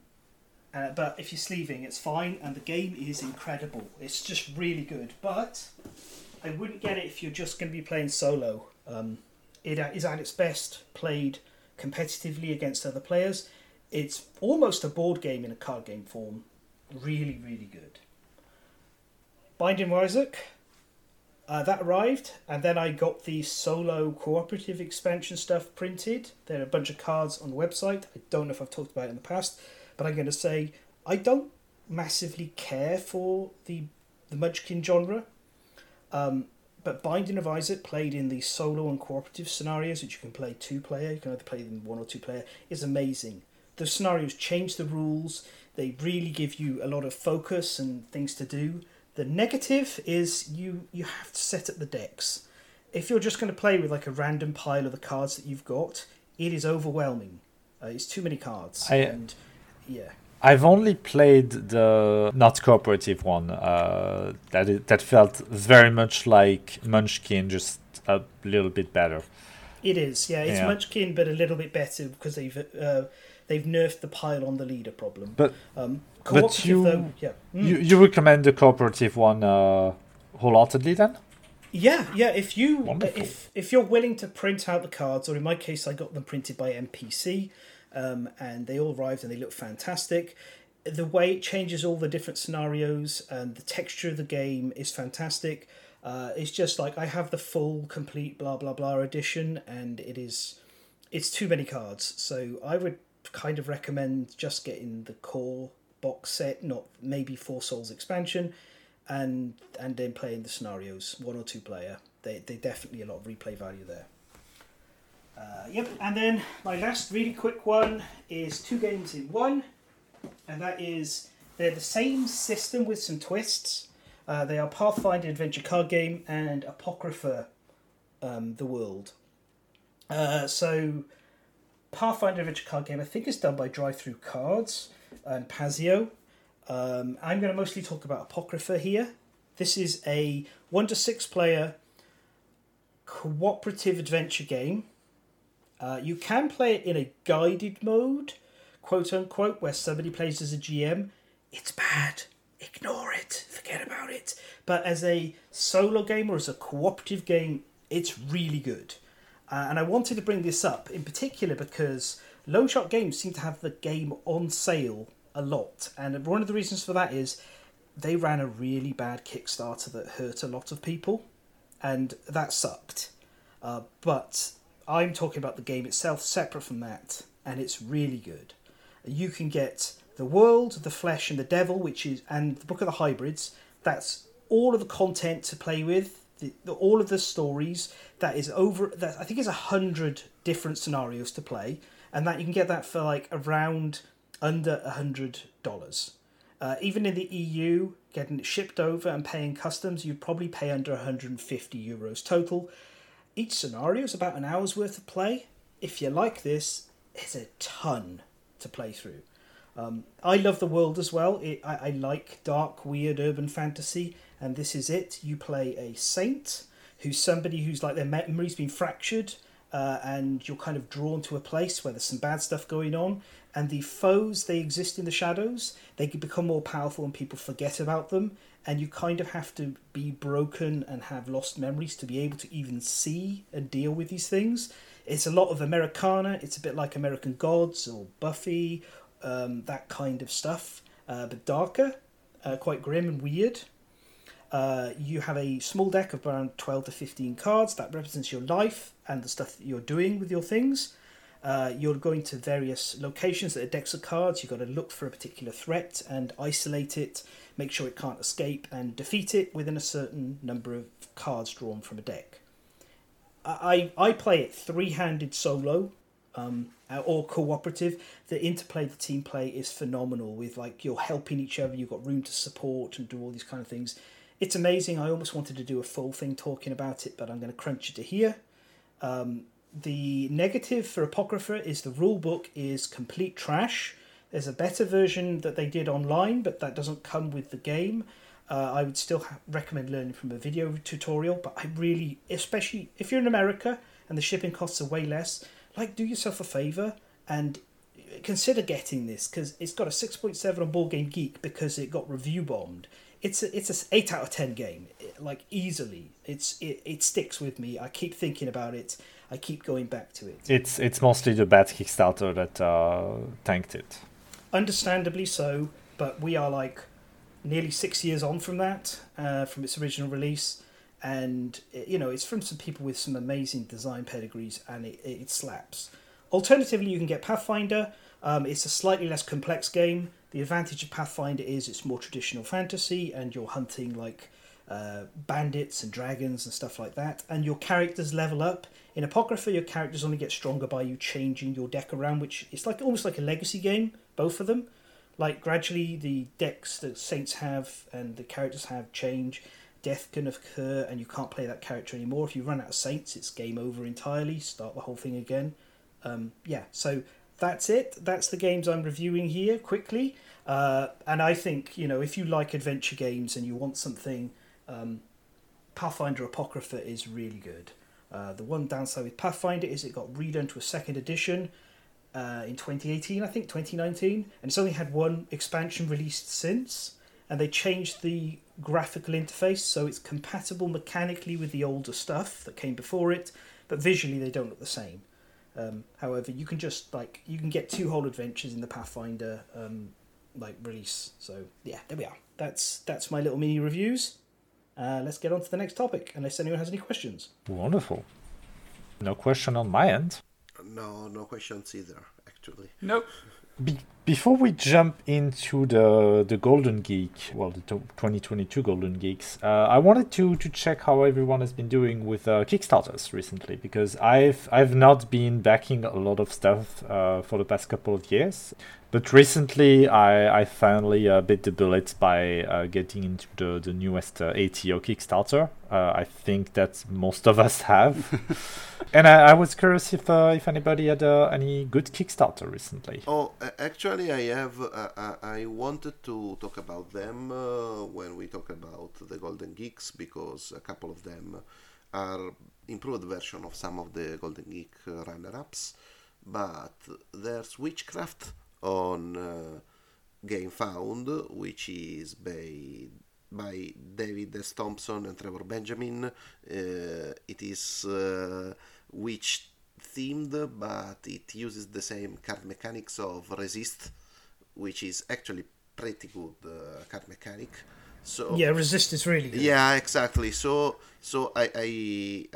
uh, but if you're sleeving, it's fine, and the game is incredible. It's just really good. But I wouldn't get it if you're just going to be playing solo. Um, it is at its best played competitively against other players. It's almost a board game in a card game form. Really, really good. Binding of Isaac, uh, that arrived, and then I got the solo cooperative expansion stuff printed. There are a bunch of cards on the website. I don't know if I've talked about it in the past, but I'm going to say I don't massively care for the the Munchkin genre. Um, but Binding of Isaac, played in the solo and cooperative scenarios, which you can play two player, you can either play them one or two player, is amazing. The scenarios change the rules. They really give you a lot of focus and things to do the negative is you you have to set up the decks. If you're just going to play with like a random pile of the cards that you've got, it is overwhelming. Uh, it's too many cards. I, and yeah. I've only played the not cooperative one. Uh, that that felt very much like Munchkin, just a little bit better. It is, yeah. It's yeah. Munchkin, but a little bit better because they've uh, they've nerfed the pile on the leader problem. But um, but you, though, yeah. Mm. you you recommend the cooperative one uh, wholeheartedly then? Yeah, yeah. If you Wonderful. if if you're willing to print out the cards, or in my case, I got them printed by MPC, um, and they all arrived and they look fantastic. The way it changes all the different scenarios and the texture of the game is fantastic. Uh, it's just like I have the full, complete, blah blah blah edition, and it is it's too many cards. So I would kind of recommend just getting the core box set, not maybe Four Souls expansion, and and then playing the scenarios one or two player. They they definitely a lot of replay value there. Uh, yep, and then my last really quick one is two games in one, and that is they're the same system with some twists. Uh, they are Pathfinder Adventure card game and Apocrypha, um, the world. Uh, so Pathfinder Adventure card game, I think, is done by Drive Through Cards and Paizo. Um, I'm going to mostly talk about Apocrypha here. This is a one to six player cooperative adventure game. Uh, you can play it in a guided mode, quote unquote, where somebody plays as a GM. It's bad. Ignore it. Forget about it. But as a solo game or as a cooperative game, it's really good. Uh, and I wanted to bring this up in particular because Lone Shark Games seem to have the game on sale a lot. And one of the reasons for that is they ran a really bad Kickstarter that hurt a lot of people. And that sucked. Uh, but I'm talking about the game itself separate from that. And it's really good. You can get the world, the flesh, and the devil, which is, and the Book of the Hybrids. That's all of the content to play with the, the, all of the stories that is over that I think is a hundred different scenarios to play, and that you can get that for like around under a hundred dollars. Uh, even in the EU, getting it shipped over and paying customs, you'd probably pay under 150 euros total. Each scenario is about an hour's worth of play. If you like this, it's a ton to play through. Um, I love the world as well. It, I, I like dark, weird urban fantasy and this is it. You play a saint who's somebody who's like their memory's been fractured, uh, and you're kind of drawn to a place where there's some bad stuff going on. And the foes they exist in the shadows. They can become more powerful, and people forget about them. And you kind of have to be broken and have lost memories to be able to even see and deal with these things. It's a lot of Americana. It's a bit like American Gods or Buffy, um, that kind of stuff, uh, but darker, uh, quite grim and weird. Uh, you have a small deck of around 12 to 15 cards that represents your life and the stuff that you're doing with your things. Uh, you're going to various locations that are decks of cards. You've got to look for a particular threat and isolate it, make sure it can't escape, and defeat it within a certain number of cards drawn from a deck. I, I play it three handed solo um, or cooperative. The interplay, the team play is phenomenal with like you're helping each other, you've got room to support and do all these kind of things it's amazing. I almost wanted to do a full thing talking about it, but I'm going to crunch it to here. Um, the negative for Apocrypha is the rule book is complete trash. There's a better version that they did online, but that doesn't come with the game. Uh, I would still ha- recommend learning from a video tutorial, but I really, especially if you're in America and the shipping costs are way less, like do yourself a favor and consider getting this because it's got a 6.7 on Board Game Geek because it got review bombed it's a, it's a eight out of ten game, like easily. It's it, it sticks with me. I keep thinking about it. I keep going back to it. It's it's mostly the bad Kickstarter that uh, tanked it. Understandably so, but we are like nearly six years on from that, uh, from its original release, and you know it's from some people with some amazing design pedigrees, and it, it slaps. Alternatively, you can get Pathfinder. Um, it's a slightly less complex game. The advantage of Pathfinder is it's more traditional fantasy, and you're hunting like uh, bandits and dragons and stuff like that. And your characters level up. In Apocrypha, your characters only get stronger by you changing your deck around, which it's like almost like a legacy game. Both of them, like gradually the decks that saints have and the characters have change. Death can occur, and you can't play that character anymore. If you run out of saints, it's game over entirely. Start the whole thing again. Um, yeah, so that's it. That's the games I'm reviewing here quickly. Uh, and I think, you know, if you like adventure games and you want something, um, Pathfinder Apocrypha is really good. Uh, the one downside with Pathfinder is it got redone to a second edition uh, in 2018, I think, 2019, and it's only had one expansion released since. And they changed the graphical interface so it's compatible mechanically with the older stuff that came before it, but visually they don't look the same. Um, however, you can just like you can get two whole adventures in the Pathfinder um, like release. So yeah, there we are. That's that's my little mini reviews. Uh, let's get on to the next topic, unless anyone has any questions. Wonderful. No question on my end. No, no questions either. Actually. actually. Nope. [LAUGHS] Be- before we jump into the the Golden Geek, well, the 2022 Golden Geeks, uh, I wanted to to check how everyone has been doing with uh, Kickstarters recently because I've I've not been backing a lot of stuff uh, for the past couple of years. But recently, I, I finally uh, bit the bullet by uh, getting into the, the newest uh, ATO Kickstarter. Uh, I think that most of us have. [LAUGHS] and I, I, was curious if uh, if anybody had uh, any good Kickstarter recently. Oh, actually, I have. I wanted to talk about them when we talk about the Golden Geeks because a couple of them are improved version of some of the Golden Geek runner-ups. But there's Witchcraft on uh, Gamefound, which is by by David S. Thompson and Trevor Benjamin. Uh, it is uh, witch themed, but it uses the same card mechanics of Resist, which is actually pretty good uh, card mechanic. So yeah, Resist is really good. Yeah, exactly. So so I I,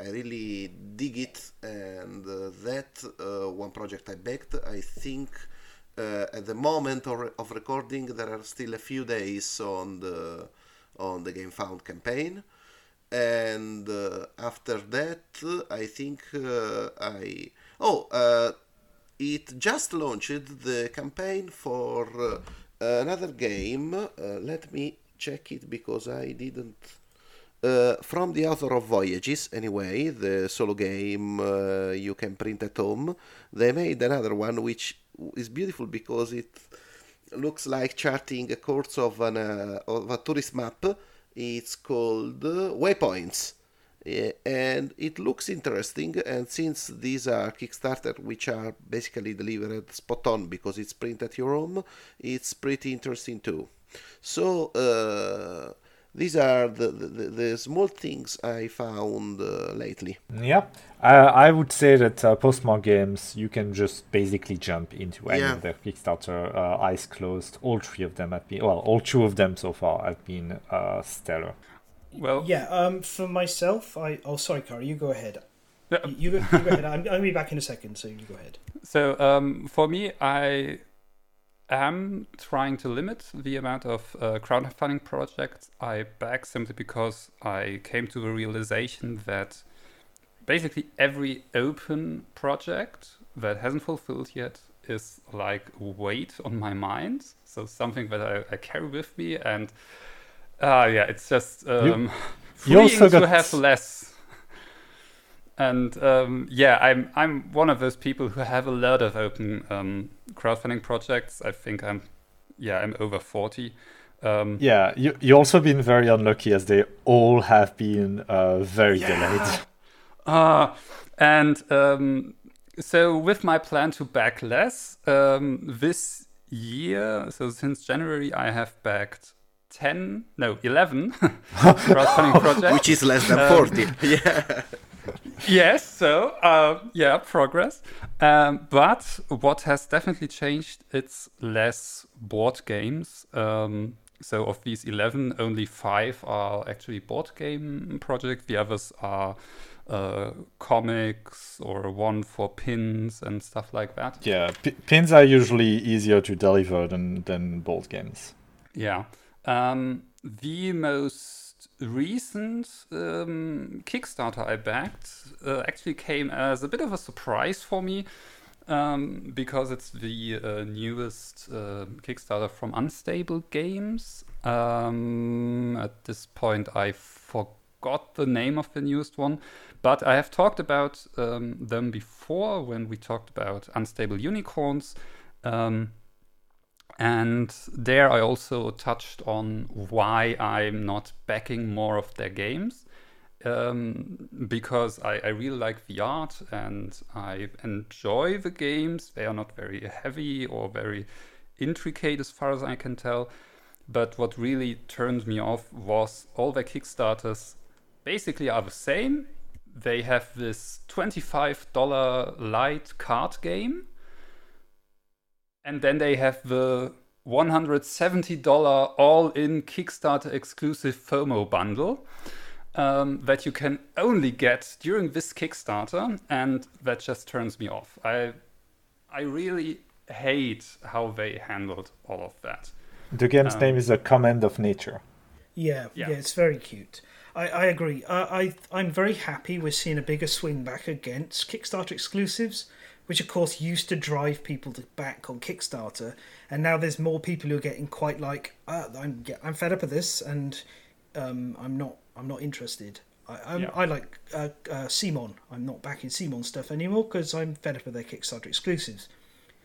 I really dig it, and uh, that uh, one project I backed, I think uh, at the moment of, of recording, there are still a few days on the on the Gamefound campaign, and uh, after that, I think uh, I oh uh, it just launched the campaign for uh, another game. Uh, let me check it because I didn't. Uh, from the author of Voyages, anyway, the solo game uh, you can print at home, they made another one which is beautiful because it looks like charting a course of, an, uh, of a tourist map. It's called uh, Waypoints. Yeah, and it looks interesting and since these are kickstarter which are basically delivered spot on because it's printed at your home it's pretty interesting too so uh, these are the, the, the, small things I found uh, lately. Yeah, uh, I would say that uh, Postmark Games, you can just basically jump into any yeah. of their Kickstarter, uh, eyes closed. All three of them have been, well, all two of them so far have been uh, stellar. Well, yeah. Um, for myself, I oh sorry, Kari, you go ahead. You, you, go, you go ahead. I'm, I'll be back in a second, so you go ahead. So um, for me, I am trying to limit the amount of uh, crowdfunding projects I back simply because I came to the realization that basically every open project that hasn't fulfilled yet is like weight on my mind. So something that I, I carry with me, and uh, yeah, it's just um, you, freeing to have less and um, yeah, I'm I'm one of those people who have a lot of open um, crowdfunding projects. I think I'm yeah I'm over forty. Um, yeah, you you also been very unlucky as they all have been uh, very yeah. delayed. Uh, and um, so with my plan to back less um, this year, so since January I have backed 10 no 11 [LAUGHS] crowdfunding [LAUGHS] projects which is less than um, 40 [LAUGHS] yeah [LAUGHS] yes, so uh, yeah, progress. Um, but what has definitely changed, it's less board games. Um, so of these 11, only five are actually board game projects. The others are uh, comics or one for pins and stuff like that. Yeah, p- pins are usually easier to deliver than, than board games. Yeah. Um, the most recent um, Kickstarter I backed uh, actually came as a bit of a surprise for me um, because it's the uh, newest uh, Kickstarter from Unstable Games. Um, at this point, I forgot the name of the newest one, but I have talked about um, them before when we talked about Unstable Unicorns. Um, and there I also touched on why I'm not backing more of their games. Um, because I, I, really like the art and I enjoy the games. They are not very heavy or very intricate as far as I can tell. But what really turned me off was all their Kickstarters basically are the same. They have this $25 light card game and then they have the $170 all in Kickstarter exclusive FOMO bundle um, that you can only get during this Kickstarter, and that just turns me off. I, I really hate how they handled all of that. The game's Um, name is A Command of Nature. Yeah, yeah, Yeah. it's very cute. I, I agree. I, I I'm very happy we're seeing a bigger swing back against Kickstarter exclusives, which of course used to drive people to back on Kickstarter, and now there's more people who are getting quite like, uh, I'm I'm fed up of this, and um, I'm not I'm not interested. I I'm, Yeah. I like uh, uh, CMON. I'm not backing CMON stuff anymore because I'm fed up with their Kickstarter exclusives.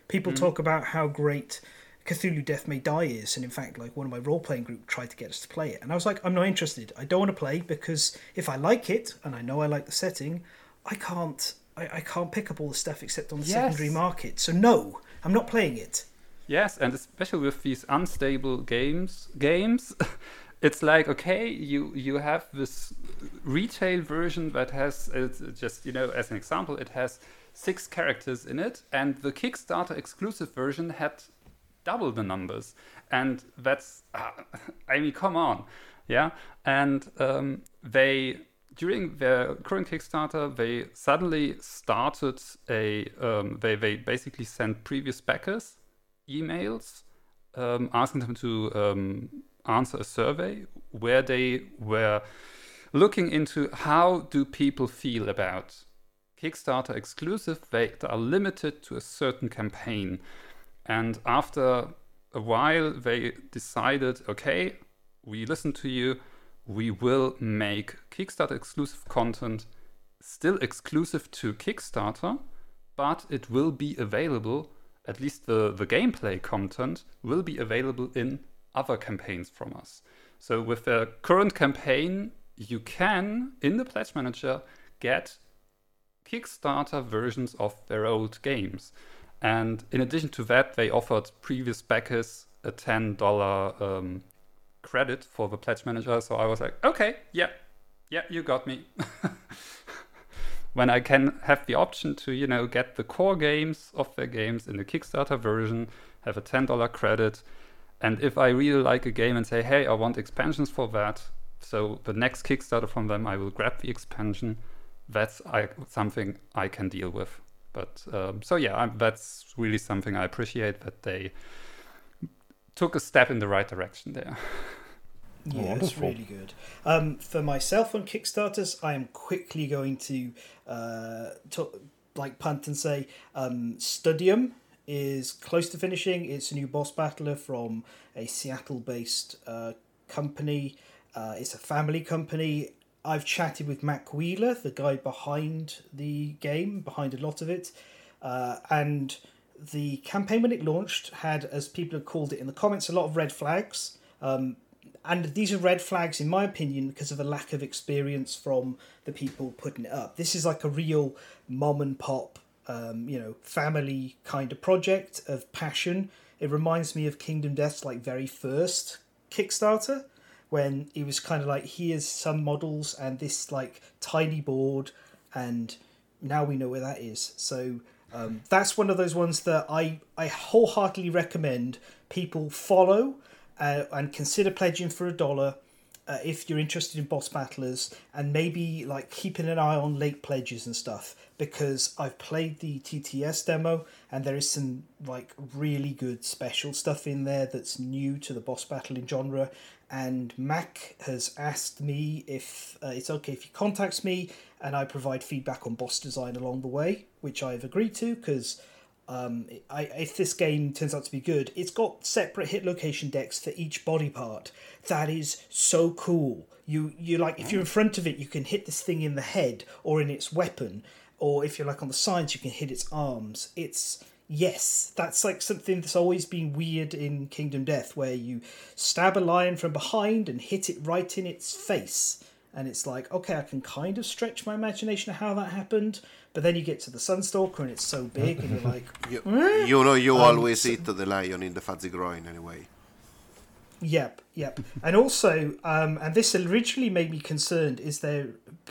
People talk about how great Cthulhu Death May Die is, and in fact, like one of my role playing group tried to get us to play it, and I was like, I'm not interested. I don't want to play because if I like it and I know I like the setting, I can't. I, I can't pick up all the stuff except on the Yes. secondary market. So no, I'm not playing it. Yes, and especially with these unstable games, games, [LAUGHS] it's like okay, you you have this retail version that has it's just you know as an example, it has six characters in it, and the Kickstarter exclusive version had double the numbers, and that's uh, [LAUGHS] I mean, come on, yeah, and um, they. During their current Kickstarter, they suddenly started a. Um, they they basically sent previous backers emails um, asking them to um, answer a survey where they were looking into how do people feel about Kickstarter exclusive that are limited to a certain campaign. And after a while, they decided, okay, we listen to you. We will make Kickstarter exclusive content still exclusive to Kickstarter, but it will be available at least the, the gameplay content will be available in other campaigns from us. So with the current campaign, you can, in the Pledge Manager, get Kickstarter versions of their old games. And in addition to that, they offered previous backers a $10 um, credit for the Pledge Manager. So I was like, okay, yeah, yeah, you got me. [LAUGHS] when I can have the option to, you know, get the core games of their games in the Kickstarter version, have a $10 credit, and if I really like a game and say, hey, I want expansions for that, so the next Kickstarter from them, I will grab the expansion. That's I, something I can deal with. But um, so yeah, I'm, that's really something I appreciate that they took a step in the right direction there. [LAUGHS] Yeah, it's really good. Um, for myself on Kickstarters, I am quickly going to, uh, to like punt and say, um, Studium is close to finishing. It's a new boss battler from a Seattle-based uh, company. Uh, it's a family company. I've chatted with Mac Wheeler, the guy behind the game, behind a lot of it, uh, and the campaign when it launched had, as people have called it in the comments, a lot of red flags. Um, and these are red flags, in my opinion, because of a lack of experience from the people putting it up. This is like a real mom and pop, um, you know, family kind of project of passion. It reminds me of Kingdom Death's like very first Kickstarter, when it was kind of like here's some models and this like tiny board, and now we know where that is. So um, that's one of those ones that I I wholeheartedly recommend people follow uh, and consider pledging for a dollar uh, if you're interested in boss battlers and maybe like keeping an eye on late pledges and stuff because I've played the TTS demo and there is some like really good special stuff in there that's new to the boss battling genre and Mac has asked me if uh, it's okay if he contacts me and I provide feedback on boss design along the way which I've agreed to because um, I, if this game turns out to be good, it's got separate hit location decks for each body part. That is so cool. You you like if you're in front of it, you can hit this thing in the head or in its weapon, or if you're like on the sides, you can hit its arms. It's yes, that's like something that's always been weird in Kingdom Death, where you stab a lion from behind and hit it right in its face. And it's like, okay, I can kind of stretch my imagination of how that happened, but then you get to the Sunstalker and it's so big, and you're like, [LAUGHS] You, you know, you always hit the lion in the fuzzy groin anyway. Yep, yep. and also, um, and this originally made me concerned, is they're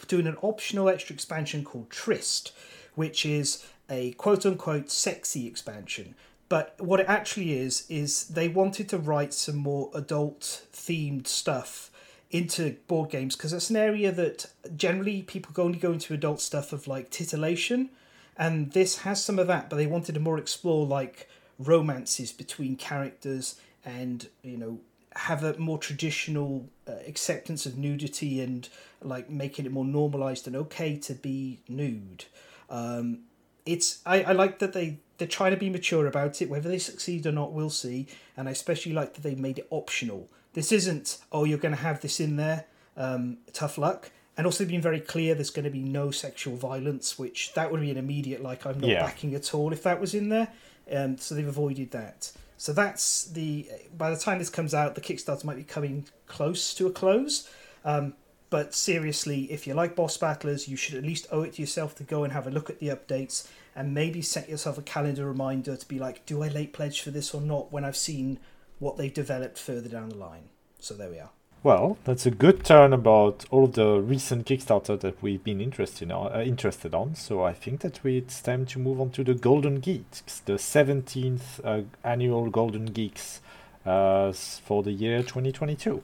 doing an optional extra expansion called Trist, which is a quote unquote sexy expansion. But what it actually is, is they wanted to write some more adult themed stuff into board games because it's an area that generally people only go into adult stuff of like titillation and this has some of that but they wanted to more explore like romances between characters and you know have a more traditional uh, acceptance of nudity and like making it more normalized and okay to be nude. Um, it's I, I like that they they're trying to be mature about it. Whether they succeed or not, we'll see. And I especially like that they made it optional. This isn't oh you're going to have this in there. Um, tough luck. And also being very clear, there's going to be no sexual violence, which that would be an immediate like I'm not Yeah. backing at all if that was in there. Um, so they've avoided that. So that's the. By the time this comes out, the Kickstarter might be coming close to a close. Um, but seriously, if you like boss battlers, you should at least owe it to yourself to go and have a look at the updates and maybe set yourself a calendar reminder to be like, do I late pledge for this or not when I've seen what they've developed further down the line. So there we are. Well, that's a good turn about all of the recent Kickstarter that we've been interested on. Uh, interested on. So I think that we, it's time to move on to the Golden Geeks, the 17th uh, annual Golden Geeks uh, for the year 2022.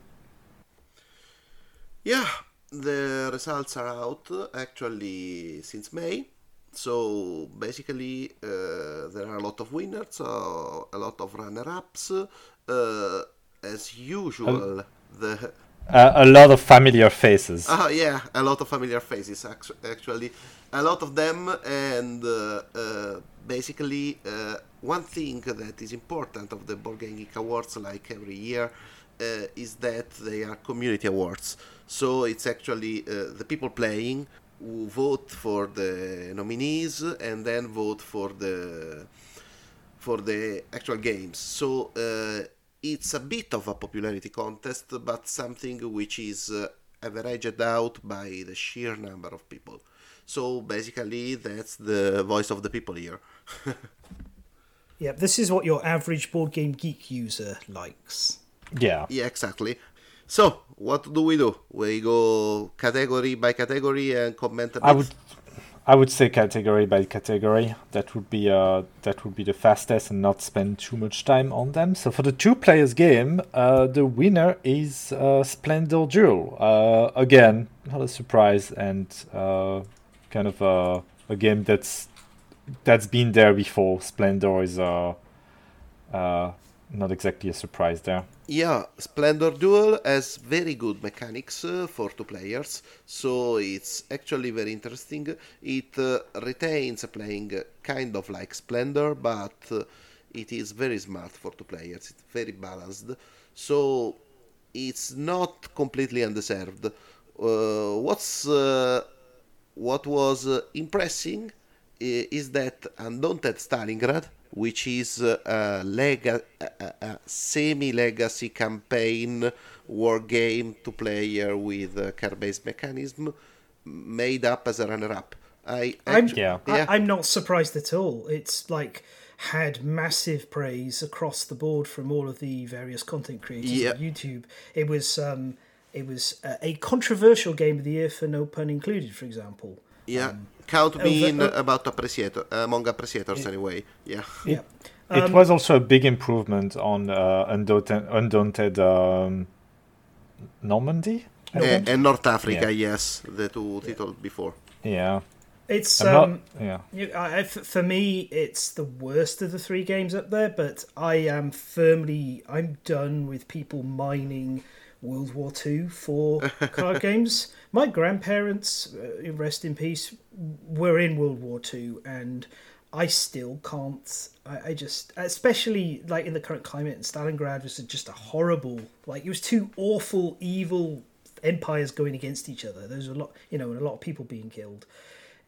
Yeah, the results are out actually since May. So basically, uh, there are a lot of winners, uh, a lot of runner-ups. Uh, as usual, the Uh, a lot of familiar faces. Ah, yeah, a lot of familiar faces actu- actually, a lot of them, and uh, uh, basically uh, one thing that is important of the Board Game Geek Awards, like every year, uh, is that they are community awards. So it's actually uh, the people playing who vote for the nominees and then vote for the for the actual games. So uh, it's a bit of a popularity contest, but something which is uh, averaged out by the sheer number of people. So basically, that's the voice of the people here. [LAUGHS] Yeah, this is what your average board game geek user likes. yeah. yeah, exactly. So what do we do? We go category by category and comment a. I would I would say category by category. That would be uh that would be the fastest and not spend too much time on them. So for the two players game, uh, the winner is uh, Splendor Duel. Uh, again, not a surprise and uh, kind of a, a game that's that's been there before. Splendor is uh, uh, not exactly a surprise there. Yeah, Splendor Duel has very good mechanics uh, for two players, so it's actually very interesting. It uh, retains playing uh, kind of like Splendor, but uh, it is very smart for two players. It's very balanced, so it's not completely undeserved. Uh, what's uh, what was uh, impressing is that Undaunted Stalingrad, which is uh, a, lega- a, a- a semi-legacy campaign war game to player with a card-based mechanism, made up as a runner-up. I I'm, actu- Yeah. yeah. I, I'm not surprised at all. It's like had massive praise across the board from all of the various content creators Yeah. on YouTube. It was um, it was uh, a controversial game of the year for no pun included, for example. yeah, count me in oh. about appreciator among appreciators anyway. Yeah, Yeah. it was also a big improvement on uh, Undaunted, Undaunted um, Normandy. And, and North Africa, Yeah. yes, the two titles before. Yeah. It's I'm um, not. Yeah. You- I, I- f- for me, it's the worst of the three games up there, but I am firmly I'm done with people mining World War Two for [LAUGHS] card games. My grandparents, uh, rest in peace, were in World War Two, and I still can't. I, I just, especially like in the current climate, and Stalingrad was just a horrible. Like it was two awful, evil empires going against each other. There's a lot, you know, and a lot of people being killed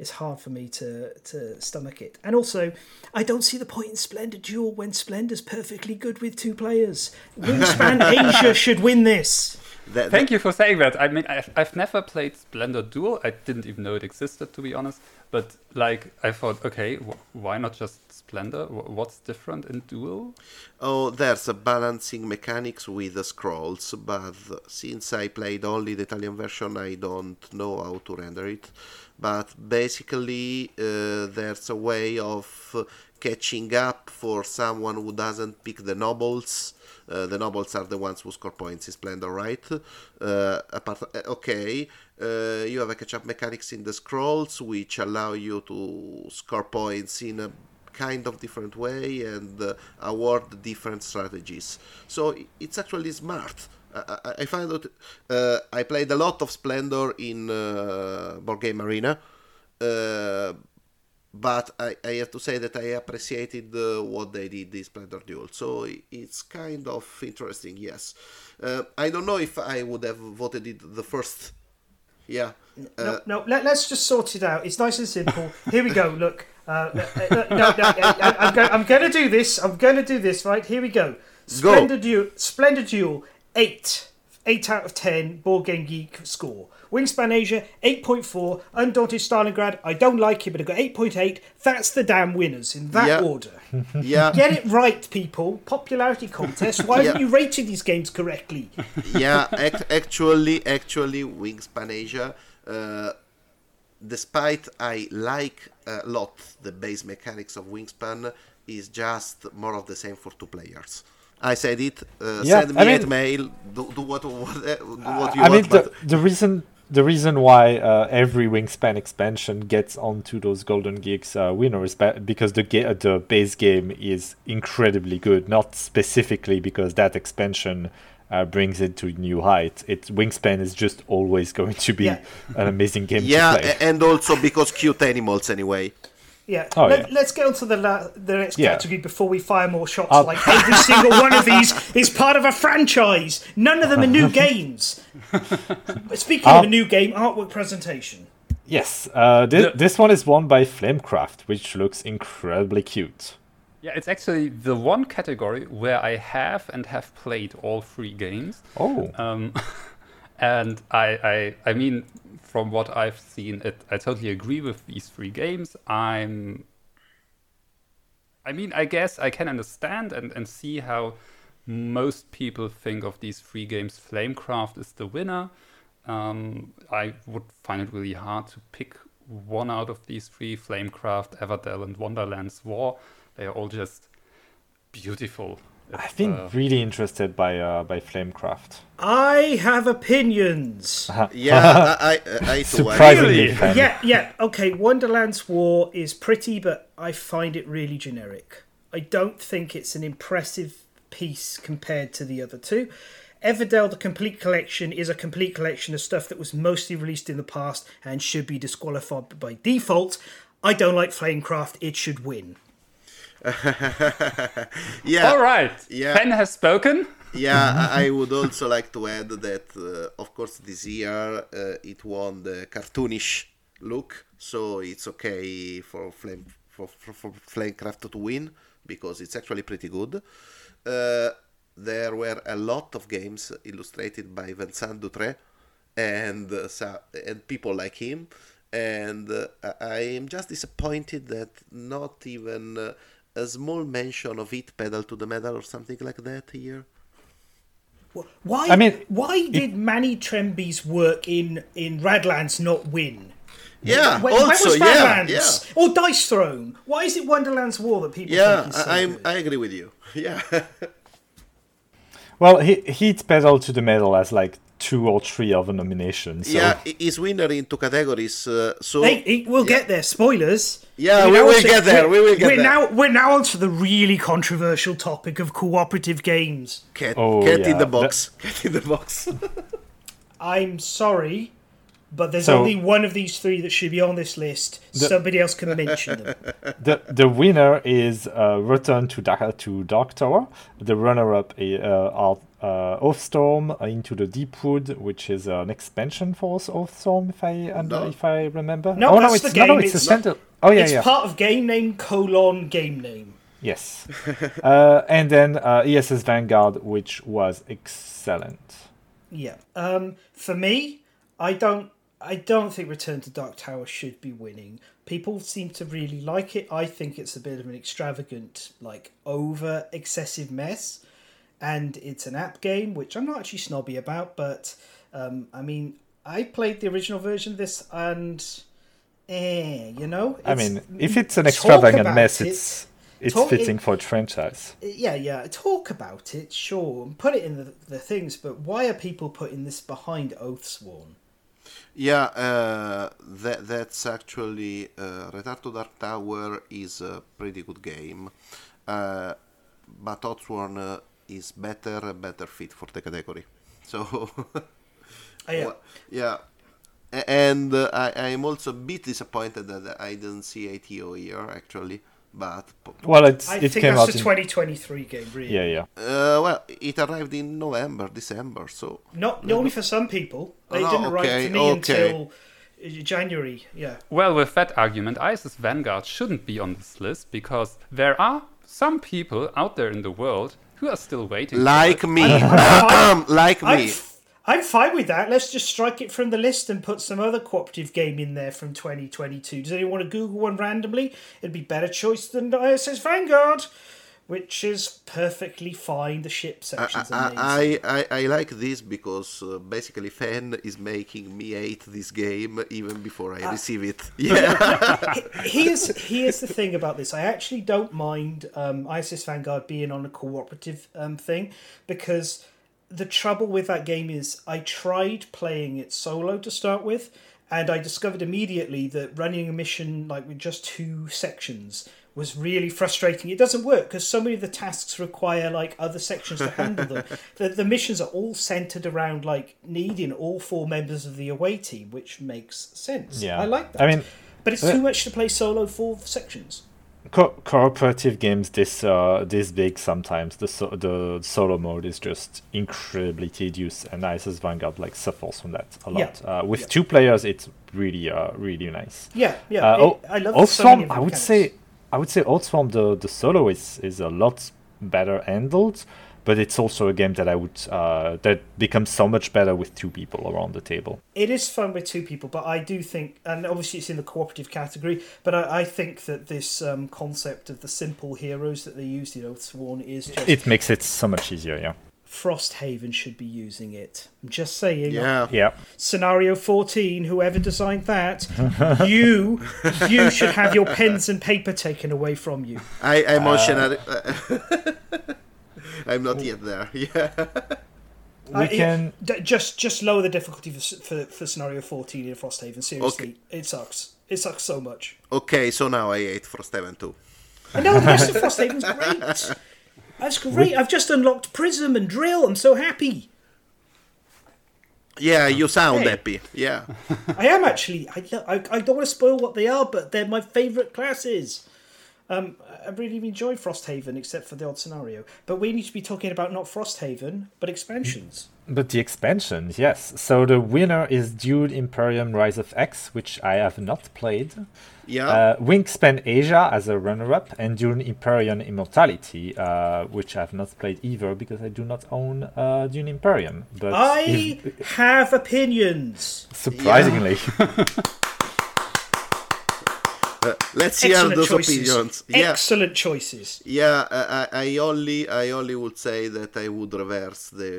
it's hard for me to to stomach it. And also, I don't see the point in Splendor Duel when Splendor's perfectly good with two players. Wingspan [LAUGHS] Asia should win this. That, Thank you for saying that. I mean, I've, I've never played Splendor Duel. I didn't even know it existed, to be honest. But like, I thought, okay, wh- why not just Splendor? Wh- What's different in Duel? Oh, there's a balancing mechanics with the scrolls, but since I played only the Italian version, I don't know how to render it. But basically, uh, there's a way of uh, catching up for someone who doesn't pick the nobles. Uh, the nobles are the ones who score points in Splendor, right? Uh, apart, uh, okay, uh, you have a catch-up mechanics in the scrolls, which allow you to score points in a kind of different way and uh, award different strategies. So it's actually smart. I, I find that uh, I played a lot of Splendor in uh, Board Game Arena, uh, but I, I, have to say that I appreciated uh, what they did this Splendor Duel. So it's kind of interesting, yes. Uh, I don't know if I would have voted it the first. Yeah. no, uh, no let, us just sort it out. It's nice and simple. Here we go. Look. no, no, I, go, I'm going to do this. I'm going to do this, right? Here we go. Splendor. Duel. Splendor Duel 8. 8 out of 10 Board Game Geek score. Wingspan Asia, 8.4. Undaunted Stalingrad, I don't like it, but I got 8.8. That's the damn winners in that order. [LAUGHS] yeah. Get it right, people. Popularity contest. Why haven't you rated these games correctly? [LAUGHS] yeah, ac- actually, actually, Wingspan Asia, uh, despite I like a lot the base mechanics of Wingspan, is just more of the same for two players. I said it. Uh, yeah, send me I mean, mail. Do, do what, what, do what you I want. mean, the, the reason the reason why uh, every Wingspan expansion gets onto those Golden Geeks uh, winners because the ga- the base game is incredibly good. Not specifically because that expansion uh, brings it to new heights. It Wingspan is just always [LAUGHS] going to be yeah. an amazing game. Yeah, and also because cute animals anyway. Yeah. Oh, Let, us get on to the, la- the next yeah. category before we fire more shots. Uh, like every [LAUGHS] single one of these is part of a franchise. None of them are new [LAUGHS] games. Speaking uh, of a new game, artwork presentation. Yes, uh, th- the- this one is won by Flamecraft, which looks incredibly cute. Yeah, it's actually the one category where I have and have played all three games. Oh. Um, [LAUGHS] and I, I, I mean, from what I've seen, it, I totally agree with these three games. I'm. I mean, I guess I can understand and, and see how most people think of these three games. Flamecraft is the winner. Um, I would find it really hard to pick one out of these three Flamecraft, Everdell, and Wonderland's War. They are all just beautiful I've been uh, really interested by uh, by Flamecraft. I have opinions. [LAUGHS] [LAUGHS] yeah, I, I, I surprisingly really? Yeah, yeah. Okay, Wonderland's War is pretty, but I find it really generic. I don't think it's an impressive piece compared to the other two. Everdell, the complete collection, is a complete collection of stuff that was mostly released in the past and should be disqualified by default. I don't like Flamecraft, it should win. [LAUGHS] yeah. All right. Yeah. Fen has spoken. Yeah, [LAUGHS] I would also like to add that, uh, of course, this year uh, it won the cartoonish look, so it's okay for Flame for, for, for Flamecraft to win because it's actually pretty good. Uh, there were a lot of games illustrated by Vincent Dutrait and uh, and people like him, and uh, I am just disappointed that not even uh, a small mention of it pedal to the metal or something like that here? Why? I mean, why did it, Manny Trembley's work in in Radlands not win? Yeah, when, also, when yeah, yeah. Or Dice Throne. Why is it Wonderland's War that people? Yeah, so I, I agree with you. [LAUGHS] Yeah. well, he Heat pedal to the metal as like two or three other nominations. So. Yeah, he's winner in two categories. Uh, so hey, we'll yeah. get there. Spoilers. Yeah, we will get there. We will get we're there. Now, we're now onto the really controversial topic of cooperative games. Get, oh, get yeah. in the box. That... Get in the box. I'm sorry, but there's so, only one of these three that should be on this list. The, Somebody else can mention them. [LAUGHS] The the winner is uh, Return to Dark to Dark Tower. The runner-up uh, are uh, Oathsworn into the Deepwood, which is an expansion for Oathsworn, if I no. if I remember. No, oh, no, it's, the game. No, it's, it's a center. Oh yeah, it's yeah. part of game name colon game name. Yes, [LAUGHS] uh, and then uh, ISS Vanguard, which was excellent. Yeah. Um, for me, I don't I don't think Return to Dark Tower should be winning. People seem to really like it. I think it's a bit of an extravagant, like over excessive mess. And it's an app game, which I'm not actually snobby about, but um, I mean, I played the original version of this and eh, you know? I mean, if it's an extravagant mess, it, it's it's talk, fitting it, for a franchise. Yeah, yeah. Talk about it, sure, and put it in the, the things, but why are people putting this behind Oathsworn? Yeah, uh, that that's actually uh, Return to Dark Tower is a pretty good game, uh, but Oathsworn uh, is better, better fit for the category. [LAUGHS] So, Oh, yeah. Well, yeah. And uh, I I'm also a bit disappointed that I didn't see ATO here actually, but Well, it's I it think came that's out a in 2023 game, really. yeah yeah. uh, well, it arrived in November, December, so Not only for some people. They Oh, didn't arrive to me okay. until uh, January. Yeah. Well, with that argument, ISS Vanguard shouldn't be on this list because there are some people out there in the world who are still waiting. like me, [CLEARS THROAT] fine. like I'm, me. f- I'm fine with that. Let's just strike it from the list and put some other cooperative game in there from 2022. Does anyone want to Google one randomly? It'd be better choice than uh, ISS Vanguard, which is perfectly fine. The ship section's amazing. I, I, I, I like this because uh, basically Fen is making me hate this game even before I receive it. [LAUGHS] Yeah, here's here's the thing about this. I actually don't mind um, ISS Vanguard being on a cooperative um, thing because the trouble with that game is I tried playing it solo to start with, and I discovered immediately that running a mission like with just two sections was really frustrating. It doesn't work because so many of the tasks require like other sections to handle them. [LAUGHS] the, the missions are all centered around like needing all four members of the away team, which makes sense. Yeah. I like that. I mean, But it's too much to play solo four sections. co- cooperative games this uh, this big sometimes the so- the solo mode is just incredibly tedious, and ISS Vanguard like suffers from that a Yeah. lot. Uh, with Yeah. two players, it's really uh, really nice. Yeah, yeah. Uh, it- oh, I love also, so of the I would mechanics. say I would say Oathsworn the the solo is is a lot better handled, but it's also a game that I would uh, that becomes so much better with two people around the table. it is fun with two people, but I do think, and obviously it's in the cooperative category, but I, I think that this um, concept of the simple heroes that they used in Oathsworn is just It makes it so much easier. Yeah. Frosthaven should be using it. I'm just saying. yeah. Yeah. Scenario 14, whoever designed that, you you should have your pens and paper taken away from you. I, I'm on scenario. [LAUGHS] I'm not yet there. [LAUGHS] Yeah. We Uh, it- can. d- just just lower the difficulty for, for, for scenario 14 in Frosthaven. Seriously, it sucks. It sucks so much. Okay, so now I hate Frosthaven too. I know the rest of Frosthaven's great. [LAUGHS] That's great. I've just unlocked Prism and Drill. I'm so happy. Yeah, you sound Hey. happy. Yeah. [LAUGHS] I am actually. I, I, I don't want to spoil what they are, but they're my favourite classes. Um, I really enjoy Frosthaven, except for the odd scenario. But we need to be talking about not Frosthaven, but expansions. But the expansion, yes. So the winner is Dune Imperium Rise of Ix, which I have not played. Yeah. Uh, Wingspan Asia as a runner-up, and Dune Imperium Immortality, uh, which I have not played either because I do not own uh, Dune Imperium. But I if- have opinions. surprisingly, Uh, [LAUGHS] let's hear Excellent those choices. opinions. Yeah. Excellent choices. Yeah, I, I I only I only would say that I would reverse the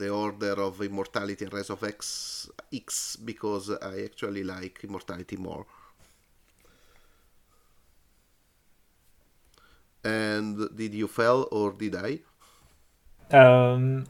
the order of Immortality and Rise of Ix Ix because I actually like Immortality more. And did you fail or did I? um,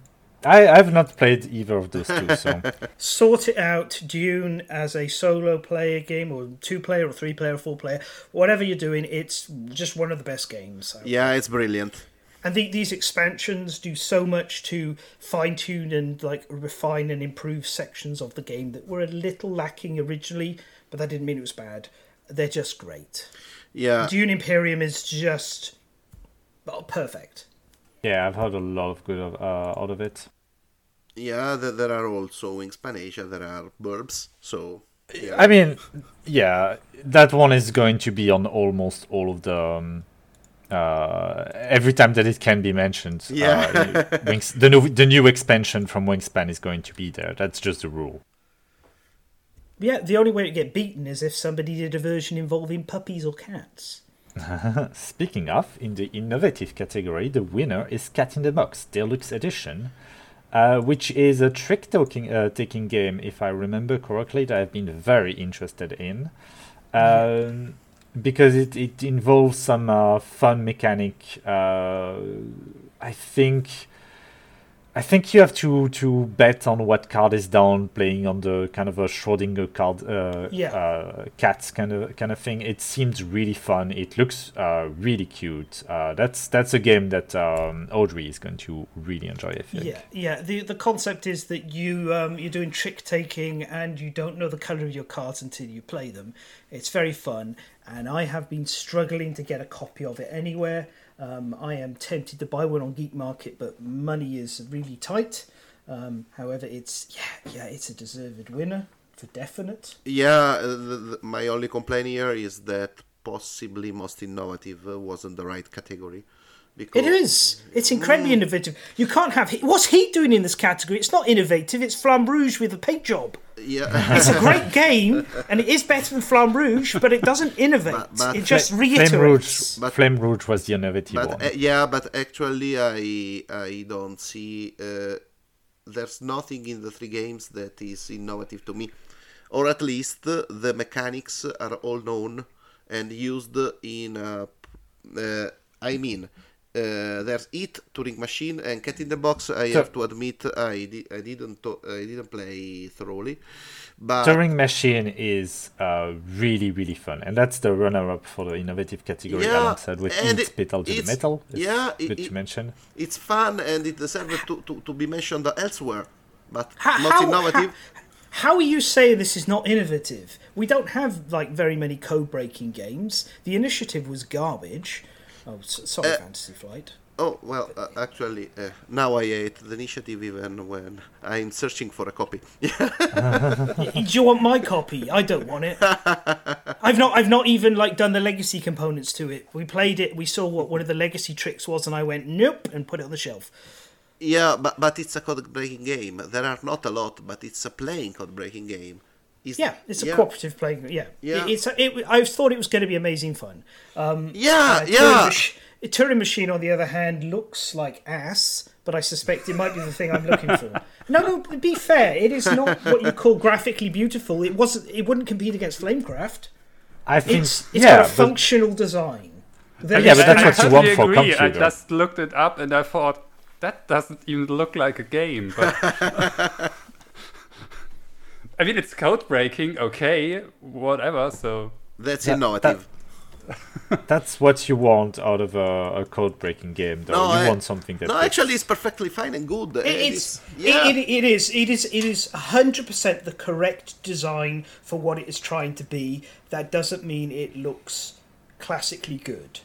I I've not played either of those two. So [LAUGHS] Sort it out. Dune as a solo player game, or two player, or three player, or four player, whatever you're doing, it's just one of the best games. So. Yeah, it's brilliant. And the, these expansions do so much to fine tune and like refine and improve sections of the game that were a little lacking originally, but that didn't mean it was bad. They're just great. Yeah, Dune Imperium is just oh, perfect. yeah, I've heard a lot of good of, uh, out of it. Yeah. There, there are also Wingspan Asia. There are Burbs. So yeah. I mean, yeah, that one is going to be on almost all of the. Um, uh, every time that it can be mentioned, Yeah. uh, [LAUGHS] Wings, the new the new expansion from Wingspan is going to be there. That's just the rule. Yeah, the only way to get beaten is if somebody did a version involving puppies or cats. [LAUGHS] Speaking of, in the innovative category, the winner is Cat in the Box Deluxe Edition, uh, which is a trick taking, uh, taking game, if I remember correctly, that I've been very interested in. Um, because it, it involves some uh, fun mechanic. Uh, I think I think you have to to bet on what card is down, playing on the kind of a Schrodinger card, uh, Yeah. uh, cats kind of kind of thing. It seems really fun. It looks uh, really cute. Uh, that's that's a game that um, Audrey is going to really enjoy. I think. Yeah, yeah. The the concept is that you um, you're doing trick taking and you don't know the color of your cards until you play them. It's very fun, and I have been struggling to get a copy of it anywhere. Um, I am tempted to buy one on Geek Market, but money is really tight. Um, however, it's yeah, yeah, it's a deserved winner for definite. Yeah, uh, the, the, my only complaint here is that possibly most innovative uh, wasn't the right category. Because It is. It's incredibly innovative. You can't have. What's he doing in this category? It's not innovative. It's Rouge with a paint job. Yeah, [LAUGHS] It's a great game, and it is better than Flamme Rouge, but it doesn't innovate. But- but- it just Flame reiterates. Rouge, But- Flamme Rouge was the innovative but one. uh, yeah, but actually, I I don't see. Uh, there's nothing in the three games that is innovative to me, or at least uh, the mechanics are all known and used in. Uh, uh, I mean. Uh, there's It, Turing Machine, and Cat in the Box. I So- have to admit, I, di- I didn't to- I didn't play thoroughly, but Turing Machine is uh, really, really fun, and that's the runner-up for the innovative category Yeah, alongside with and Eat it- Pedal to the it's- Metal. It's yeah, it- it- to mention. it's fun and it deserves to, to, to be mentioned elsewhere. But How, most how, innovative. how, how you say this is not innovative? We don't have like very many code breaking games. The initiative was garbage. Oh, sorry, Uh, Fantasy Flight. Oh well, uh, actually, uh, now I hate the initiative even when I'm searching for a copy. [LAUGHS] Do you want my copy? I don't want it. [LAUGHS] I've not. I've not even like done the legacy components to it. We played it. We saw what one of the legacy tricks was, and I went nope and put it on the shelf. yeah, but but it's a code breaking game. There are not a lot, but it's a playing code breaking game. Is- Yeah, it's a yeah, cooperative playing. Yeah, Yeah. It, it's. It, I thought it was going to be amazing fun. Yeah, Uh, Turing, yeah. Mach- Turing Machine, on the other hand, looks like ass, but I suspect it might be the thing I'm looking for. [LAUGHS] No, no. Be fair. It is not what you call graphically beautiful. It wasn't. It wouldn't compete against Flamecraft. I think, It's. It's yeah, got a but- functional design. There Yeah, but that's I what you totally want for agree. I just looked it up and I thought that doesn't even look like a game. But [LAUGHS] I mean, it's code breaking. Okay, whatever. So That's That- innovative. [LAUGHS] that's what you want out of a, a code-breaking game, though. No, you I- want something that. no, looks- actually, it's perfectly fine and good. and it's yeah. it, it, it is it is it is hundred percent the correct design for what it is trying to be. That doesn't mean it looks classically good.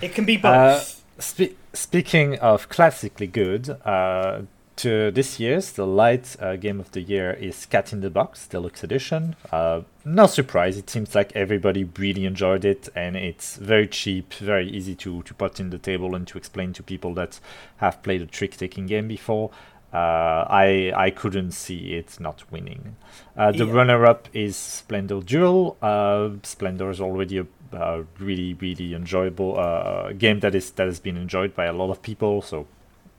It can be Uh, both. spe- speaking of classically good, uh, to this year's the light uh, game of the year is Cat in the Box Deluxe Edition. Uh, no surprise, it seems like everybody really enjoyed it, and it's very cheap, very easy to to put in the table and to explain to people that have played a trick-taking game before. Uh, I I couldn't see it not winning. Uh, the Yeah. runner-up is Splendor Duel. Uh, Splendor is already a uh, really really enjoyable uh, game that is that has been enjoyed by a lot of people. So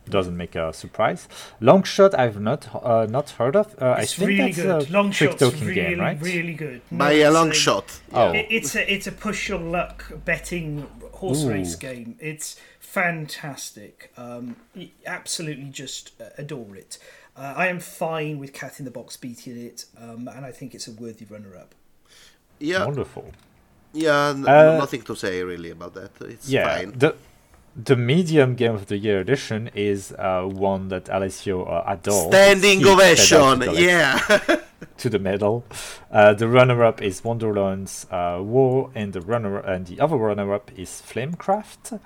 doesn't make a surprise. Long shot I've not uh, not heard of. Uh, I it's think really that's good. a Long trick shot's talking really game, right? really good. By a it's long shot. Oh. It, it's a it's a push your luck betting horse Ooh. race game. It's fantastic. Um, absolutely, just uh, adore it. Uh, I am fine with Cat in the Box beating it, um, and I think it's a worthy runner-up. Yeah, Wonderful. yeah. n- Uh, nothing to say really about that. It's Yeah. fine. The the medium game of the year edition is uh, one that Alessio uh, adores. Standing ovation. to Yeah. [LAUGHS] to the medal. Uh, the runner-up is Wonderland's uh, War, and the runner and the other runner-up is Flamecraft.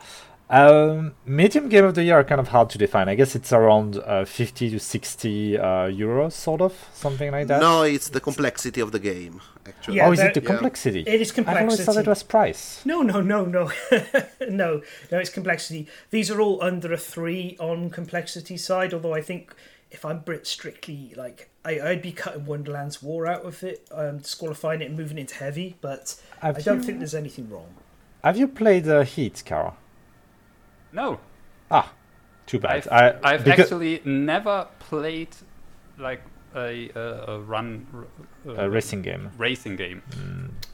Um, medium game of the year are kind of hard to define. I guess it's around uh, 50 to 60 uh, euros, sort of something like that. no, it's the complexity of the game. Actually. Yeah, oh, is it the that- complexity? It is complexity. I always thought it was price. No, no, no, no, [LAUGHS] no, no. It's complexity. These are all under a three on complexity side. Although I think if I'm Brit strictly like I, I'd be cutting Wonderland's War out of it, um, disqualifying it and moving into heavy. But Have I don't you- think there's anything wrong. Have you played uh, Heat, Kara? No, Ah, too bad. I've, I, I've because- actually never played like a, uh, a run A racing game. racing game.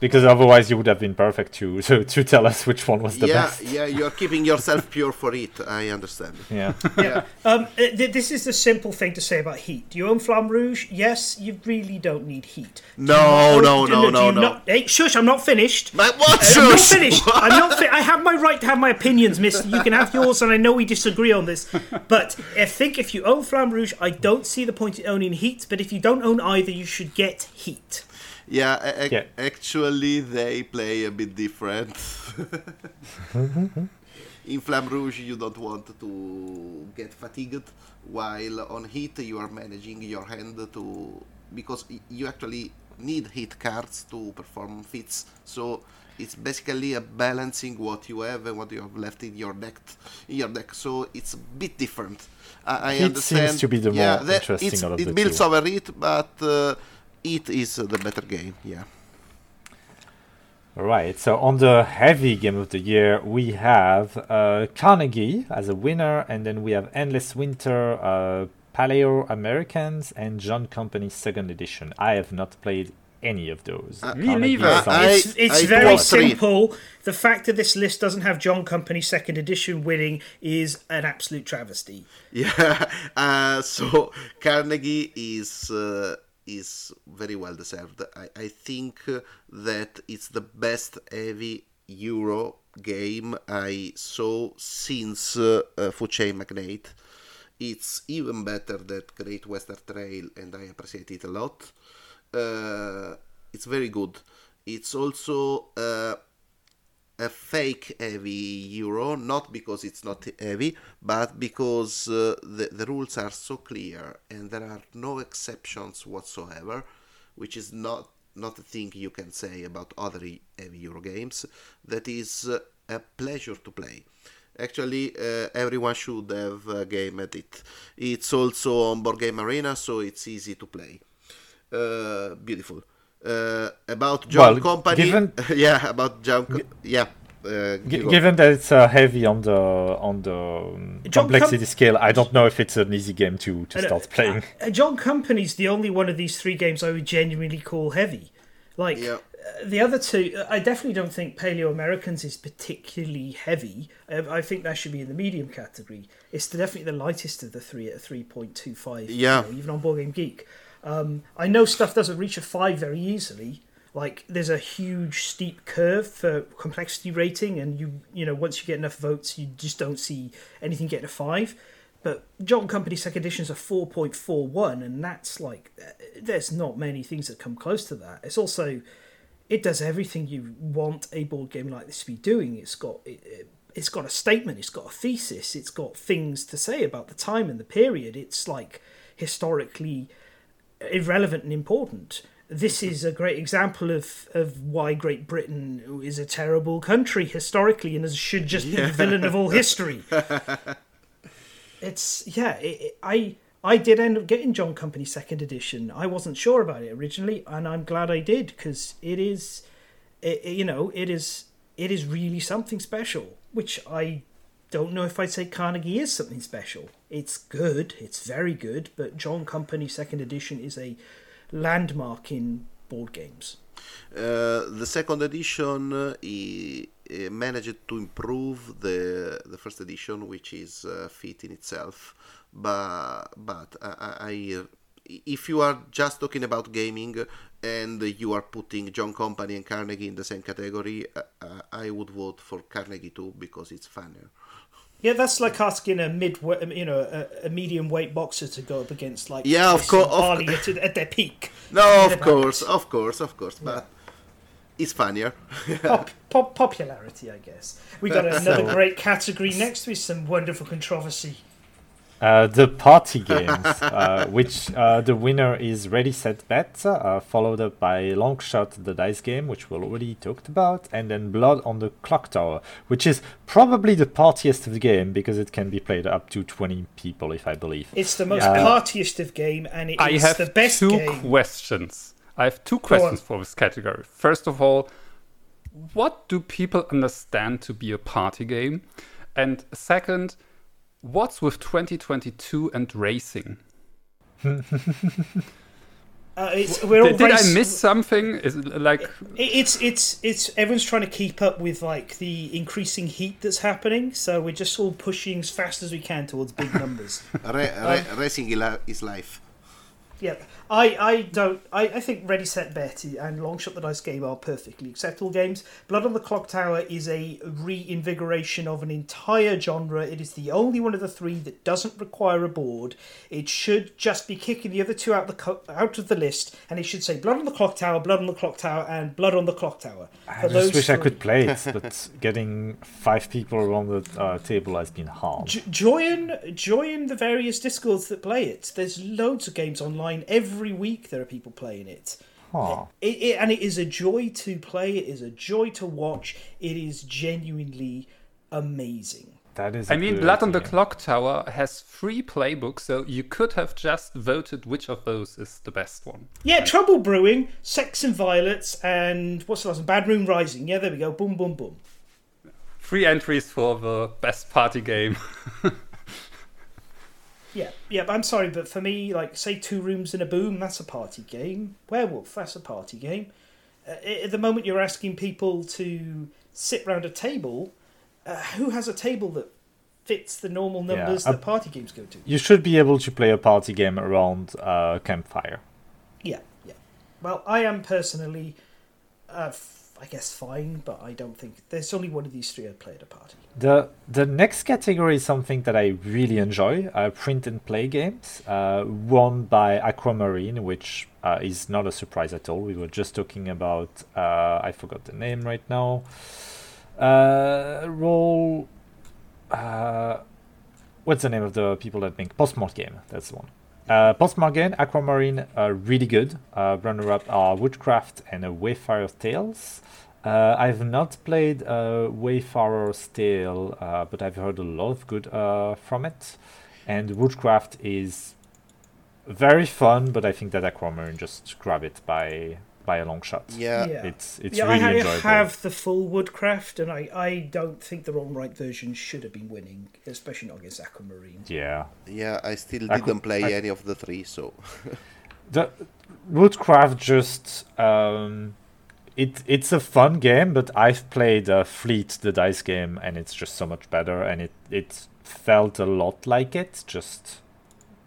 Because otherwise you would have been perfect to to, to tell us which one was the yeah, best. yeah, you're keeping yourself pure for it. I understand. [LAUGHS] Yeah. Yeah. Um, uh, th- this is the simple thing to say about heat. Do you own Flamme Rouge? Yes, you really don't need heat. Do you No, no, no, no, no. not- hey, shush! I'm not finished. But what? I'm not Shush! finished. I'm not. Fi- I have my right to have my opinions, Mister. You can have yours, and I know we disagree on this. But I think if you own Flamme Rouge, I don't see the point in owning Heat. But if you don't own either, you should get Heat. Yeah, a- a- Yeah. actually, they play a bit different. [LAUGHS] In Flamme Rouge, you don't want to get fatigued, while on Heat, you are managing your hand to. because you actually need hit cards to perform feats. So it's basically a balancing what you have and what you have left in your deck. In your deck, so it's a bit different. I, I Heat understand. seems to be the yeah, more interesting out of it the builds two. over it, but uh, it is uh, the better game. Yeah. Right. So on the heavy game of the year, we have uh, Carnegie as a winner, and then we have Endless Winter, uh, Paleo Americans, and John Company Second Edition. I have not played any of those. Uh, Me Carnegie neither. I- It's, it's I very bought three. simple. The fact that this list doesn't have John Company Second Edition winning is an absolute travesty. Yeah, [LAUGHS] uh, so Carnegie is uh, is very well deserved. I, I think uh, that it's the best heavy Euro game I saw since uh, uh, Chain Magnate. It's even better than Great Western Trail, and I appreciate it a lot. Uh, it's very good. It's also uh, a fake heavy euro not because it's not heavy but because uh, the, the rules are so clear and there are no exceptions whatsoever which is not not a thing you can say about other heavy euro games. That is uh, a pleasure to play. Actually uh, everyone should have a game at it. It's also on board game arena so it's easy to play. Uh, beautiful uh, about John Well, Company, given- [LAUGHS] yeah, about John, Co- yeah. Uh, G- given that it's uh, heavy on the on the um, complexity Com- scale, I don't know if it's an easy game to to start playing. Uh, John Company's the only one of these three games I would genuinely call heavy. Like Yeah. uh, the other two, uh, I definitely don't think Paleo Americans is particularly heavy. Uh, I think that should be in the medium category. It's definitely the lightest of the three at three point two five. Yeah. even on Board Game Geek. Um, I know stuff doesn't reach a five very easily. Like there's a huge steep curve for complexity rating, and you you know once you get enough votes, you just don't see anything getting a five. But John Company Second Edition is a four point four one, and that's like uh, there's not many things that come close to that. It's also it does everything you want a board game like this to be doing. It's got it, it's got a statement, it's got a thesis, it's got things to say about the time and the period. It's like historically irrelevant and important. This is a great example of, of why Great Britain is a terrible country historically and should just be the villain of all history. [LAUGHS] It's yeah, it, it- I I did end up getting John Company second edition. I wasn't sure about it originally, and I'm glad I did because it is, it- you know, it is it is really something special. Which I don't know if I'd say Carnegie is something special. It's good, it's very good, but John Company second edition is a landmark in board games. Uh, the second edition uh, he, he managed to improve the the first edition, which is uh, fit in itself. But but I, I, I- if you are just talking about gaming and you are putting John Company and Carnegie in the same category, uh, uh, I would vote for Carnegie too because it's funnier. Yeah, that's like asking a mid, um, you know, a, a medium weight boxer to go up against like Yeah, of Chris cour- Harley at, at their peak. No, Yeah, of course, of course, of course, but it's funnier. [LAUGHS] Pop, pop, popularity, I guess. We got [LAUGHS] another great category next with some wonderful controversy. Uh, the party games, uh, [LAUGHS] which uh, the winner is Ready Set Bet, uh, followed up by Long Shot, the dice game, which we already talked about, and then Blood on the Clock Tower, which is probably the partiest of the game because it can be played up to 20 people, if I believe. It's the most Yeah. partiest of game, and it I is have the best two game. questions. I have two questions for this category. First of all, what do people understand to be a party game? And second, what's with 2022 and racing? [LAUGHS] Uh, it's, we're all Did, did I miss something? Is it like It's it's it's everyone's trying to keep up with like the increasing heat that's happening, so we're just all pushing as fast as we can towards big [LAUGHS] numbers. Re- re- racing is life. yeah, I I don't I, I think Ready Set Bet and Longshot the Dice game are perfectly acceptable games. Blood on the Clock Tower is a reinvigoration of an entire genre. It is the only one of the three that doesn't require a board. It should just be kicking the other two out the co- out of the list, and it should say Blood on the Clock Tower, Blood on the Clock Tower, and Blood on the Clock Tower. I For just wish I could play it, [LAUGHS] but getting five people around the uh, table has been hard. J- join join the various discords that play it. There's loads of games online every week. There are people playing it. It, it and it is a joy to play. It is a joy to watch. It is genuinely amazing. That is. I mean, good Blood on the. Clock Tower has three playbooks, so you could have just voted which of those is the best one. Yeah, Trouble Brewing, Sects and Violets, and what's the last one? Bad Moon Rising. Yeah, there we go. Boom, boom, boom. Three entries for the best party game. [LAUGHS] Yeah, yeah, but I'm sorry, but for me, like, say Two Rooms and a Boom, that's a party game. Werewolf, that's a party game. Uh, at the moment you're asking people to sit round a table, uh, who has a table that fits the normal Yeah, numbers uh, that party games go to? You should be able to play a party game around uh, campfire. Yeah, yeah. Well, I am personally, uh, f- I guess, fine, but I don't think there's only one of these three I'd play at a party. The the next category is something that I really enjoy: uh, print and play games, uh, won by Aquamarine, which uh, is not a surprise at all. We were just talking about uh, I forgot the name right now. Uh, roll. Uh, what's the name of the people that make Postmark Game? That's the one. Uh, Postmark Game, Aquamarine, are really good. Uh, runner-up are Woodcraft and uh, Wayfarer's Tales. Uh, I've not played uh, Wayfarer's Tale, uh, but I've heard a lot of good uh, from it. And Woodcraft is very fun, but I think that Aquamarine just grab it by by a long shot. Yeah. Yeah. It's it's yeah, really I, ha- enjoyable. have the full Woodcraft, and I, I don't think the wrong right version should have been winning, especially not against Aquamarine. Yeah. Yeah, I still I didn't play I- any of the three, so [LAUGHS] the Woodcraft just um, it it's a fun game, but I've played uh, Fleet, the dice game, and it's just so much better, and it it felt a lot like it, just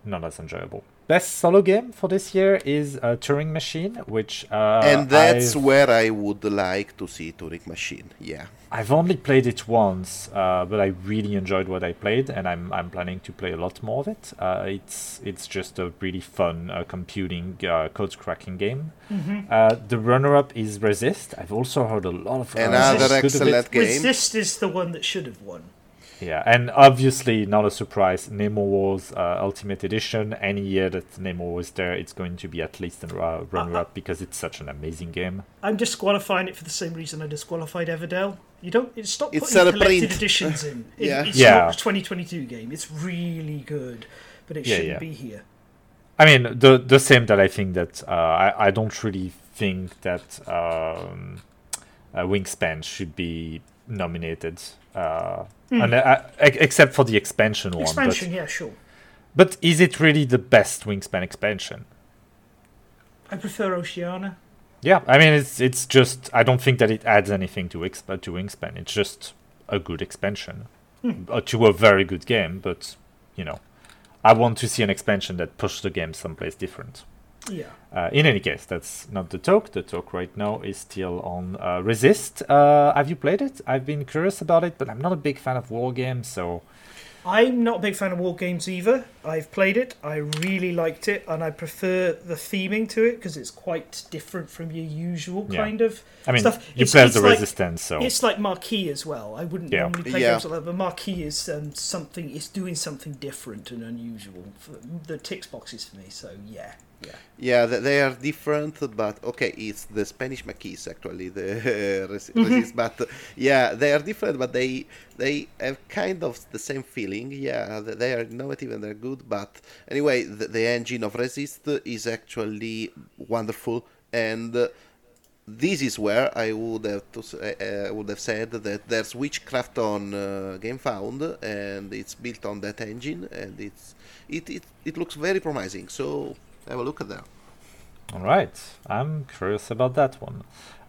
not as enjoyable. Best solo game for this year is uh, Turing Machine, which uh, and that's I've, where I would like to see Turing Machine. Yeah. I've only played it once, uh, but I really enjoyed what I played, and I'm I'm planning to play a lot more of it. Uh, it's it's just a really fun uh, computing uh, code cracking game. Uh, the runner-up is Resist. I've also heard a lot of Another good of excellent game. Resist is the one that should have won. Yeah, and obviously not a surprise. Nemo Wars uh, Ultimate Edition. Any year that Nemo was there, it's going to be at least a uh, runner-up because it's such an amazing game. I'm disqualifying it for the same reason I disqualified Everdell. You don't it's stop It's putting a collected editions in. [LAUGHS] It- Yeah. It's Yeah. not a 2022 game. It's really good, but it Yeah, shouldn't yeah. be here. I mean, the the same that I think that uh, I I don't really think that um, uh, Wingspan should be nominated, uh, and, uh, except for the expansion, one. Expansion, yeah, sure. But is it really the best Wingspan expansion? I prefer Oceania. Yeah, I mean it's it's just I don't think that it adds anything to exp- to Wingspan. It's just a good expansion uh, to a very good game. But you know, I want to see an expansion that pushes the game someplace different. Yeah. Uh, in any case, that's not the talk. The talk right now is still on uh, Resist. Uh, have you played it? I've been curious about it, but I'm not a big fan of war games, so I'm not a big fan of war games either. I've played it. I really liked it, and I prefer the theming to it because it's quite different from your usual Yeah. kind of I mean, stuff. you It's- play it's the like- Resistance, so It's like Marquee as well. I wouldn't Yeah. normally play Yeah. games like that, but Marquee is um, something. It's doing something different and unusual. For the ticks boxes for me. So yeah, yeah. Yeah, they are different, but okay, it's the Spanish maquis actually, the [LAUGHS] res- resist. But uh, yeah, they are different, but they they have kind of the same feeling. Yeah, they are innovative and they're good. But anyway, the, the engine of Resist is actually wonderful, and this is where I would have to say, uh, would have said that there's witchcraft on uh, GameFound, and it's built on that engine, and it's it, it it looks very promising. So have a look at that. All right, I'm curious about that one.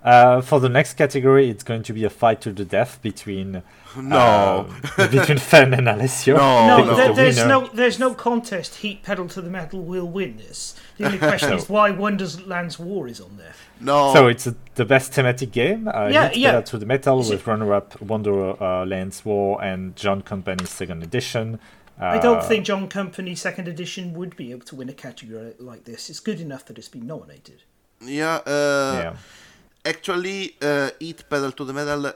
Uh, for the next category, it's going to be a fight to the death between No. uh, [LAUGHS] between Fen and Alessio. No, No, Because there, the there's winner- no there's no contest. Heat pedal to the metal will win this. The only [LAUGHS] question No. is why Wonderland's War is on there. no. So it's uh the best thematic game. Uh, Yeah, Hit yeah. Pedal to the Metal Is with it- runner-up Wonderland's War and John Company's second edition. I don't Uh, think John Company Second Edition would be able to win a category like this. It's good enough that it's been nominated. yeah. Uh, yeah. Actually, uh, Eat Pedal to the Metal uh,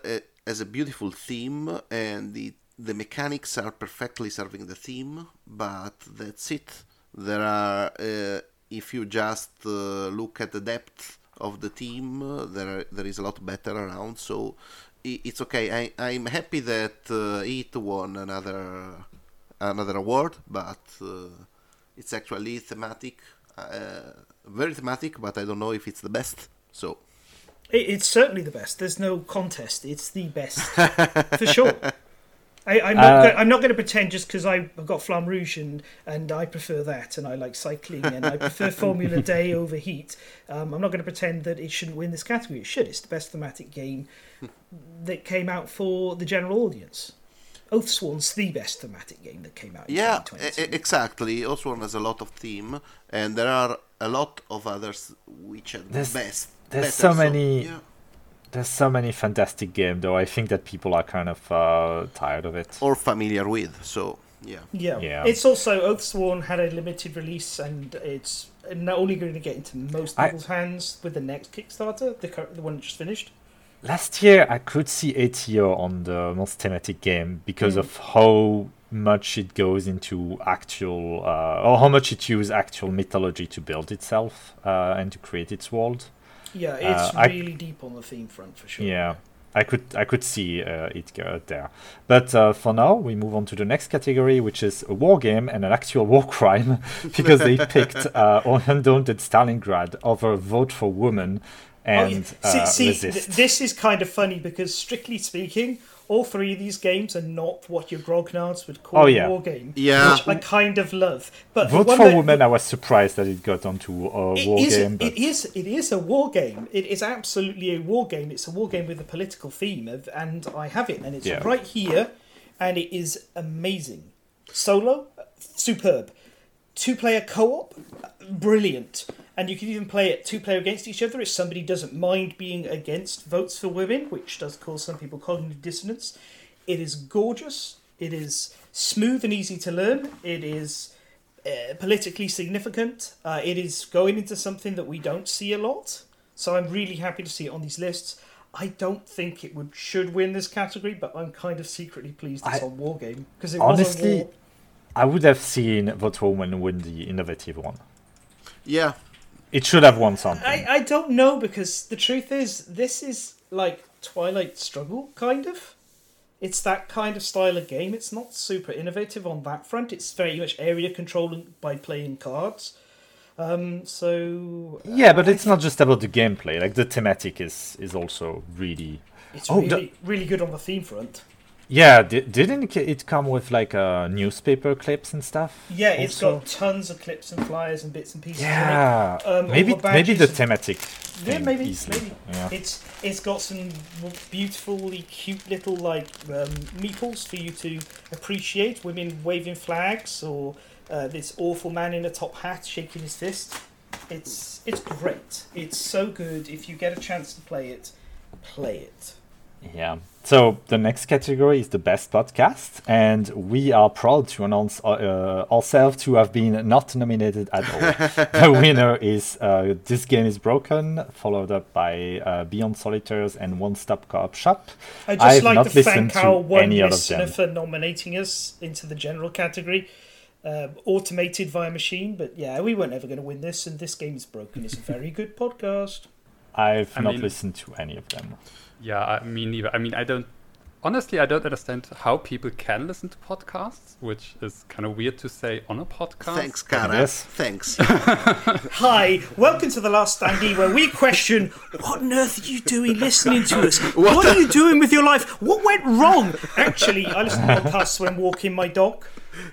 has a beautiful theme, and the the mechanics are perfectly serving the theme. But that's it. There are, uh, if you just uh, look at the depth of the team, uh, there are, there is a lot better around. So it's okay. I I'm happy that uh, Eat won another another award, but uh, it's actually thematic, uh, very thematic. But I don't know if it's the best. So. It, it's certainly the best. There's no contest. It's the best for sure. I, I'm not. Uh, go- I'm not going to pretend just because I've got Flamme Rouge and, and I prefer that, and I like cycling, and I prefer Formula [LAUGHS] D over Heat. Um, I'm not going to pretend that it shouldn't win this category. It should. It's the best thematic game that came out for the general audience. Oathsworn's the best thematic game that came out. In Yeah, 2022. exactly. Oathsworn has a lot of theme, and there are a lot of others which are There's- the best. there's better, so many- yeah. There's so many fantastic games, though. I think that people are kind of uh, tired of it. or familiar with. So yeah, Yeah. Yeah. It's also Oathsworn had a limited release, and it's not only going to get into most I- people's hands with the next Kickstarter, the cur- the one that just finished. Last year, I could see ATO on the most thematic game because Mm. of how much it goes into actual, uh, or how much it uses actual mythology to build itself uh, and to create its world. Yeah, it's Uh, I- really deep on the theme front for sure. Yeah, I could I could see uh, it go there. But uh, for now, we move on to the next category, which is a war game and an actual war crime, [LAUGHS] because they picked [LAUGHS] uh, [LAUGHS] Undaunted Stalingrad over Vote for Women Oh, yeah. and see, uh, see th- this is kind of funny because strictly speaking, all three of these games are not what your grognards would call Oh, yeah. a war game. Yeah. which I kind of love. But Vote one for that- Women, I was surprised that it got onto a It war is, game. But it is it is a war game. It is absolutely a war game. It's a war game with a political theme, of, and I have it, and it's Yeah. right here, and it is amazing. Solo, superb. Two player co op, brilliant. And you can even play it two player against each other if somebody doesn't mind being against votes for women, which does cause some people cognitive dissonance. It is gorgeous. It is smooth and easy to learn. It is uh, politically significant. Uh, it is going into something that we don't see a lot. So I'm really happy to see it on these lists. I don't think it would should win this category, but I'm kind of secretly pleased it's I- on War Game because it was honestly, war. I would have seen Vote for Women win the innovative one. yeah. It should have won something. I, I don't know because the truth is this is like Twilight Struggle kind of. It's that kind of style of game. It's not super innovative on that front. It's very much area controlling by playing cards. Um, so yeah, but it's not just about the gameplay. Like the thematic is is also really. it's Oh, really really good on the theme front. Yeah, di- didn't it come with like uh, newspaper clips and stuff? Yeah, it's got tons of clips and flyers and bits and pieces. Yeah, Um, maybe the maybe the thematic. Yeah, maybe, easily. maybe. Yeah. It's it's got some beautifully cute little like um, meeples for you to appreciate. Women waving flags or uh, this awful man in a top hat shaking his fist. It's it's great. It's so good. If you get a chance to play it, play it. Yeah. So the next category is the best podcast, and we are proud to announce uh, uh, ourselves to have been not nominated at all. [LAUGHS] the winner is uh, This Game is Broken, followed up by uh, Beyond Solitaires and One Stop Co-op Shop. I just I've like not to thank listened to our one listener for nominating us into the general category. Um, automated via machine, but yeah, we weren't ever going to win this, and this game is broken. It's a very good podcast. I've I not mean- listened to any of them. Yeah, I mean, neither. I mean, I don't honestly, I don't understand how people can listen to podcasts, which is kind of weird to say on a podcast. Thanks, Kara. Yes. Thanks. [LAUGHS] Hi, welcome to the Last Standee, where we question what on earth are you doing listening to us? [LAUGHS] What, are you doing with your life? What went wrong? Actually, I listen to podcasts when walking my dog,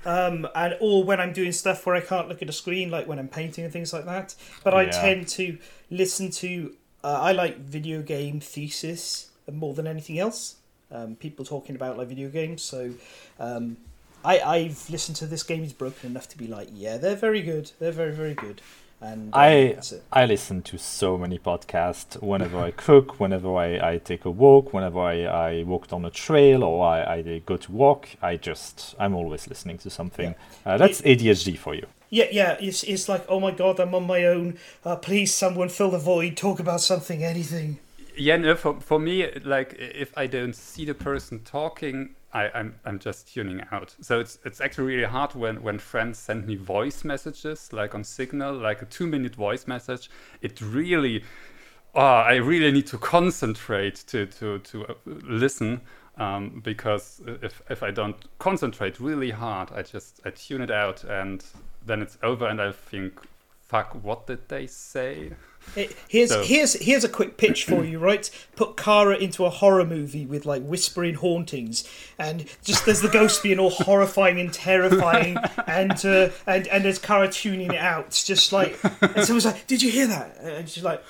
um, and or when I'm doing stuff where I can't look at a screen, like when I'm painting and things like that. But I Yeah. tend to listen to. Uh, I like video game thesis more than anything else. Um, people talking about like video games, so. Um, I, I've listened to this game is broken enough to be like, yeah, they're very good. They're very, very good. And uh, I. I listen to so many podcasts whenever I cook, whenever I, I take a walk, whenever I, I walk on a trail or I, I go to walk. I just I'm always listening to something. Uh, that's ADHD for you. Yeah, yeah. It's it's like, oh my god, I'm on my own. Uh, please, someone fill the void. Talk about something, anything. Yeah, no, for, for me, like if I don't see the person talking, I, I'm I'm just tuning out. So it's it's actually really hard when when friends send me voice messages, like on Signal, like a two minute voice message. It really, oh, I really need to concentrate to to to uh, listen. Um, because if if I don't concentrate really hard, I just I tune it out and then it's over and I think, fuck, what did they say? Here's So- here's here's a quick pitch for you, right? Put Kara into a horror movie with like whispering hauntings, and just there's the ghost being all horrifying and terrifying, [LAUGHS] and uh, and and there's Kara tuning it out, It's just like, and someone's like, "Did you hear that?" And she's like,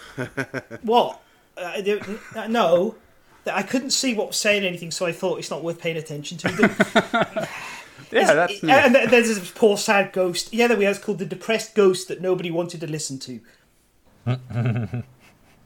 "What? Uh, uh, no." I couldn't see what was saying anything, so I thought it's not worth paying attention to. [LAUGHS] Them. Yeah, that's It- me. and there's this poor sad ghost. Yeah, there we are. It's called the depressed ghost that nobody wanted to listen to. [LAUGHS]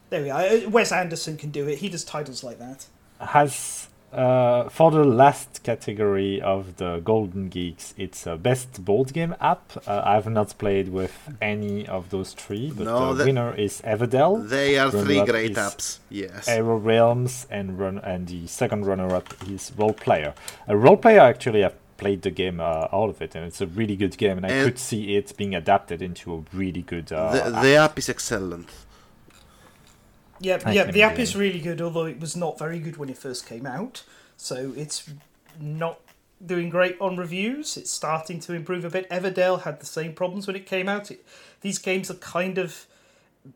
there we are. Uh, Wes Anderson can do it. He does titles like that. Has uh, for the last category of the Golden Geeks, it's a best board game app. Uh, I've not played with any of those three, but No, the that- winner is Everdell. They are three Runner-up great is apps. Yes. Hero Realms and run and the second runner-up is Roll Player. A Roll Player actually I've played the game uh, all of it and it's a really good game and I could see it being adapted into a really good uh, the, app. the app is excellent. Yeah, I yeah. The app is really good, although it was not very good when it first came out. So it's not doing great on reviews. It's starting to improve a bit. Everdell had the same problems when it came out. It, these games are kind of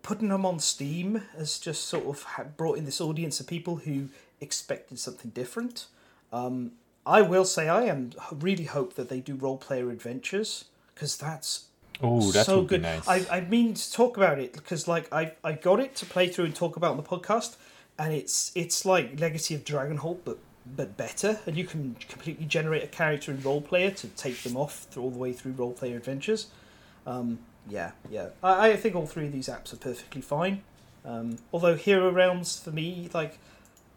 putting them on Steam has just sort of brought in this audience of people who expected something different. Um, I will say I am really hope that they do Roll Player adventures because that's Oh, that so good. be nice. I, I mean to talk about it because like I I got it to play through and talk about on the podcast, and it's it's like Legacy of Dragonhold but but better, and you can completely generate a character in Roll Player to take them off through, all the way through Roll Player adventures. Um, yeah, yeah. I, I think all three of these apps are perfectly fine. Um, although Hero Realms for me, like,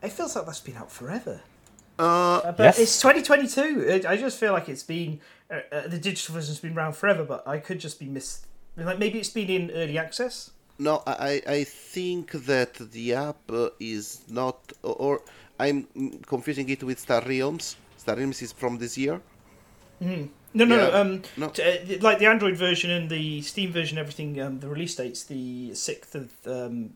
it feels like that's been out forever. Uh, Uh, but Yes. it's 2022. I just feel like it's been uh, uh, the digital version's been around forever, but I could just be miss. Like maybe it's been in early access. no, I, I think that the app uh, is not, or, or I'm mm, confusing it with Star Realms. Star Realms is from this year. No, no, no. Yeah. Um, No. t- uh, like the Android version and the Steam version, everything. Um, the release date's the sixth of um,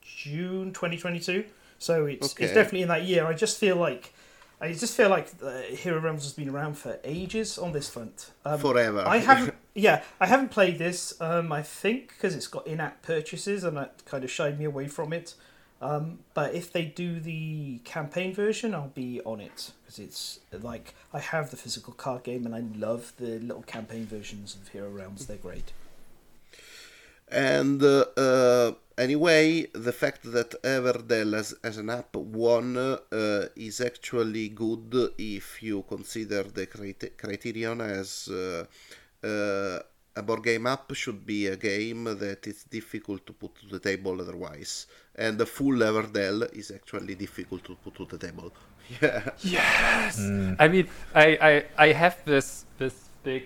June, 2022. So it's Okay. it's definitely in that year. I just feel like. I just feel like uh, Hero Realms has been around for ages on this front. Um, Forever. I haven't. [LAUGHS] Yeah, I haven't played this. Um, I think because it's got in-app purchases, and that kind of shied me away from it. Um, but if they do the campaign version, I'll be on it because it's like I have the physical card game, and I love the little campaign versions of Hero Realms. They're great. And uh, uh, anyway, the fact that Everdell as, as an app won uh, is actually good if you consider the crite- criterion as uh, uh, a board game app should be a game that is difficult to put to the table otherwise. And the full Everdell is actually difficult to put to the table. [LAUGHS] Yeah. Yes. I mean, I, I I have this this big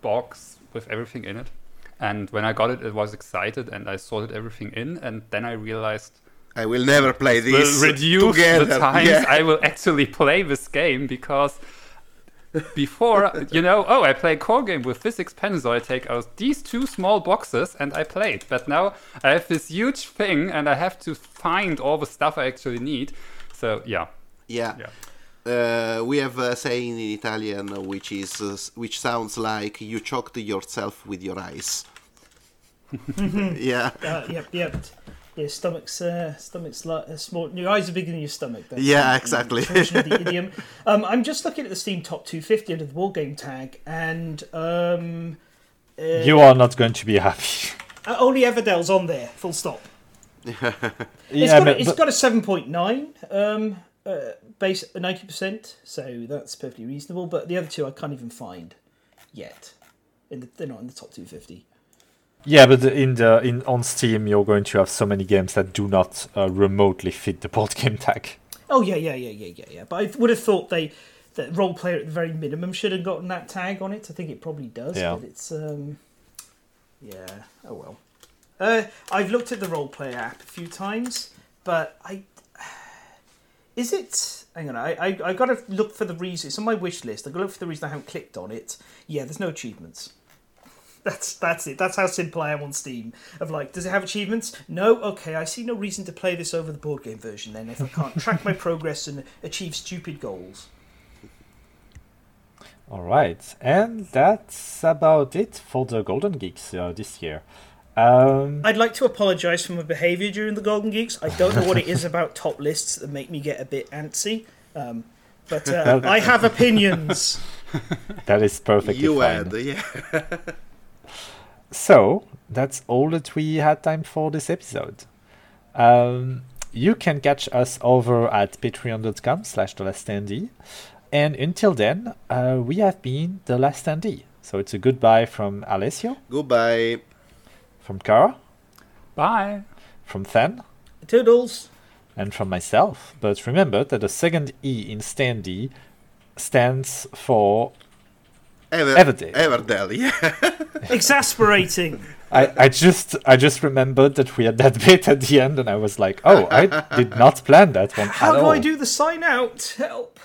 box with everything in it, and when I got it, I was excited and I sorted everything in, and then I realized I will never play will this reduce together. the [LAUGHS] times Yeah. I will actually play this game because before [LAUGHS] you know, oh, I play a core game with this expansion, so I take out these two small boxes and I play it. But now I have this huge thing and I have to find all the stuff I actually need. So yeah, Yeah. yeah. uh, we have a saying in Italian which is uh, which sounds like you choked yourself with your eyes. [LAUGHS] yeah. Uh, yep, yep. Your stomach's uh, stomach's like uh, small. Your eyes are bigger than your stomach. That's Yeah, the exactly. the idiom. [LAUGHS] Um, I'm just looking at the Steam Top 250 under the war game tag, and um, uh, You are not going to be happy. uh, only Everdell's on there. Full stop. [LAUGHS] It's yeah, got, a, it's but- got a 7.9 um, uh, base 90%, so that's perfectly reasonable. But the other two I can't even find yet. In the, they're not in the top 250. Yeah, but in the in on Steam, you're going to have so many games that do not uh, remotely fit the board game tag. Oh yeah, yeah, yeah, yeah, yeah, yeah. But I would have thought they that Roll Player at the very minimum should have gotten that tag on it. I think it probably does, Yeah. but it's um, yeah. Oh well. Uh, I've looked at the Roll Player app a few times, but I [SIGHS] is it. Hang on, I I I got to look for the reason. It's on my wish list. I got to look for the reason I haven't clicked on it. Yeah, there's no achievements. That's that's it. That's how simple I am on Steam. Of like, does it have achievements? No. Okay, I see no reason to play this over the board game version. Then, if I can't track my progress and achieve stupid goals. All right, and that's about it for the Golden Geeks uh, this year. Um, I'd like to apologise for my behaviour during the Golden Geeks. I don't know what it is [LAUGHS] about top lists that make me get a bit antsy, um, but uh, I have opinions. [LAUGHS] that is perfectly you fine. had, yeah. [LAUGHS] So that's all that we had time for this episode. Um, you can catch us over at patreon.com slash the last standee. And until then, uh, we have been the last standee. So it's a goodbye from Alessio, Goodbye. from Kara, Bye. from Than, Toodles. and from myself. But remember that the second E in standee stands for Ever, Everdale. Everdell, yeah. [LAUGHS] Exasperating. I, I just I just remembered that we had that [LAUGHS] bit at the end and I was like, oh, I [LAUGHS] did not plan that one How at do all. I do the sign out? Help.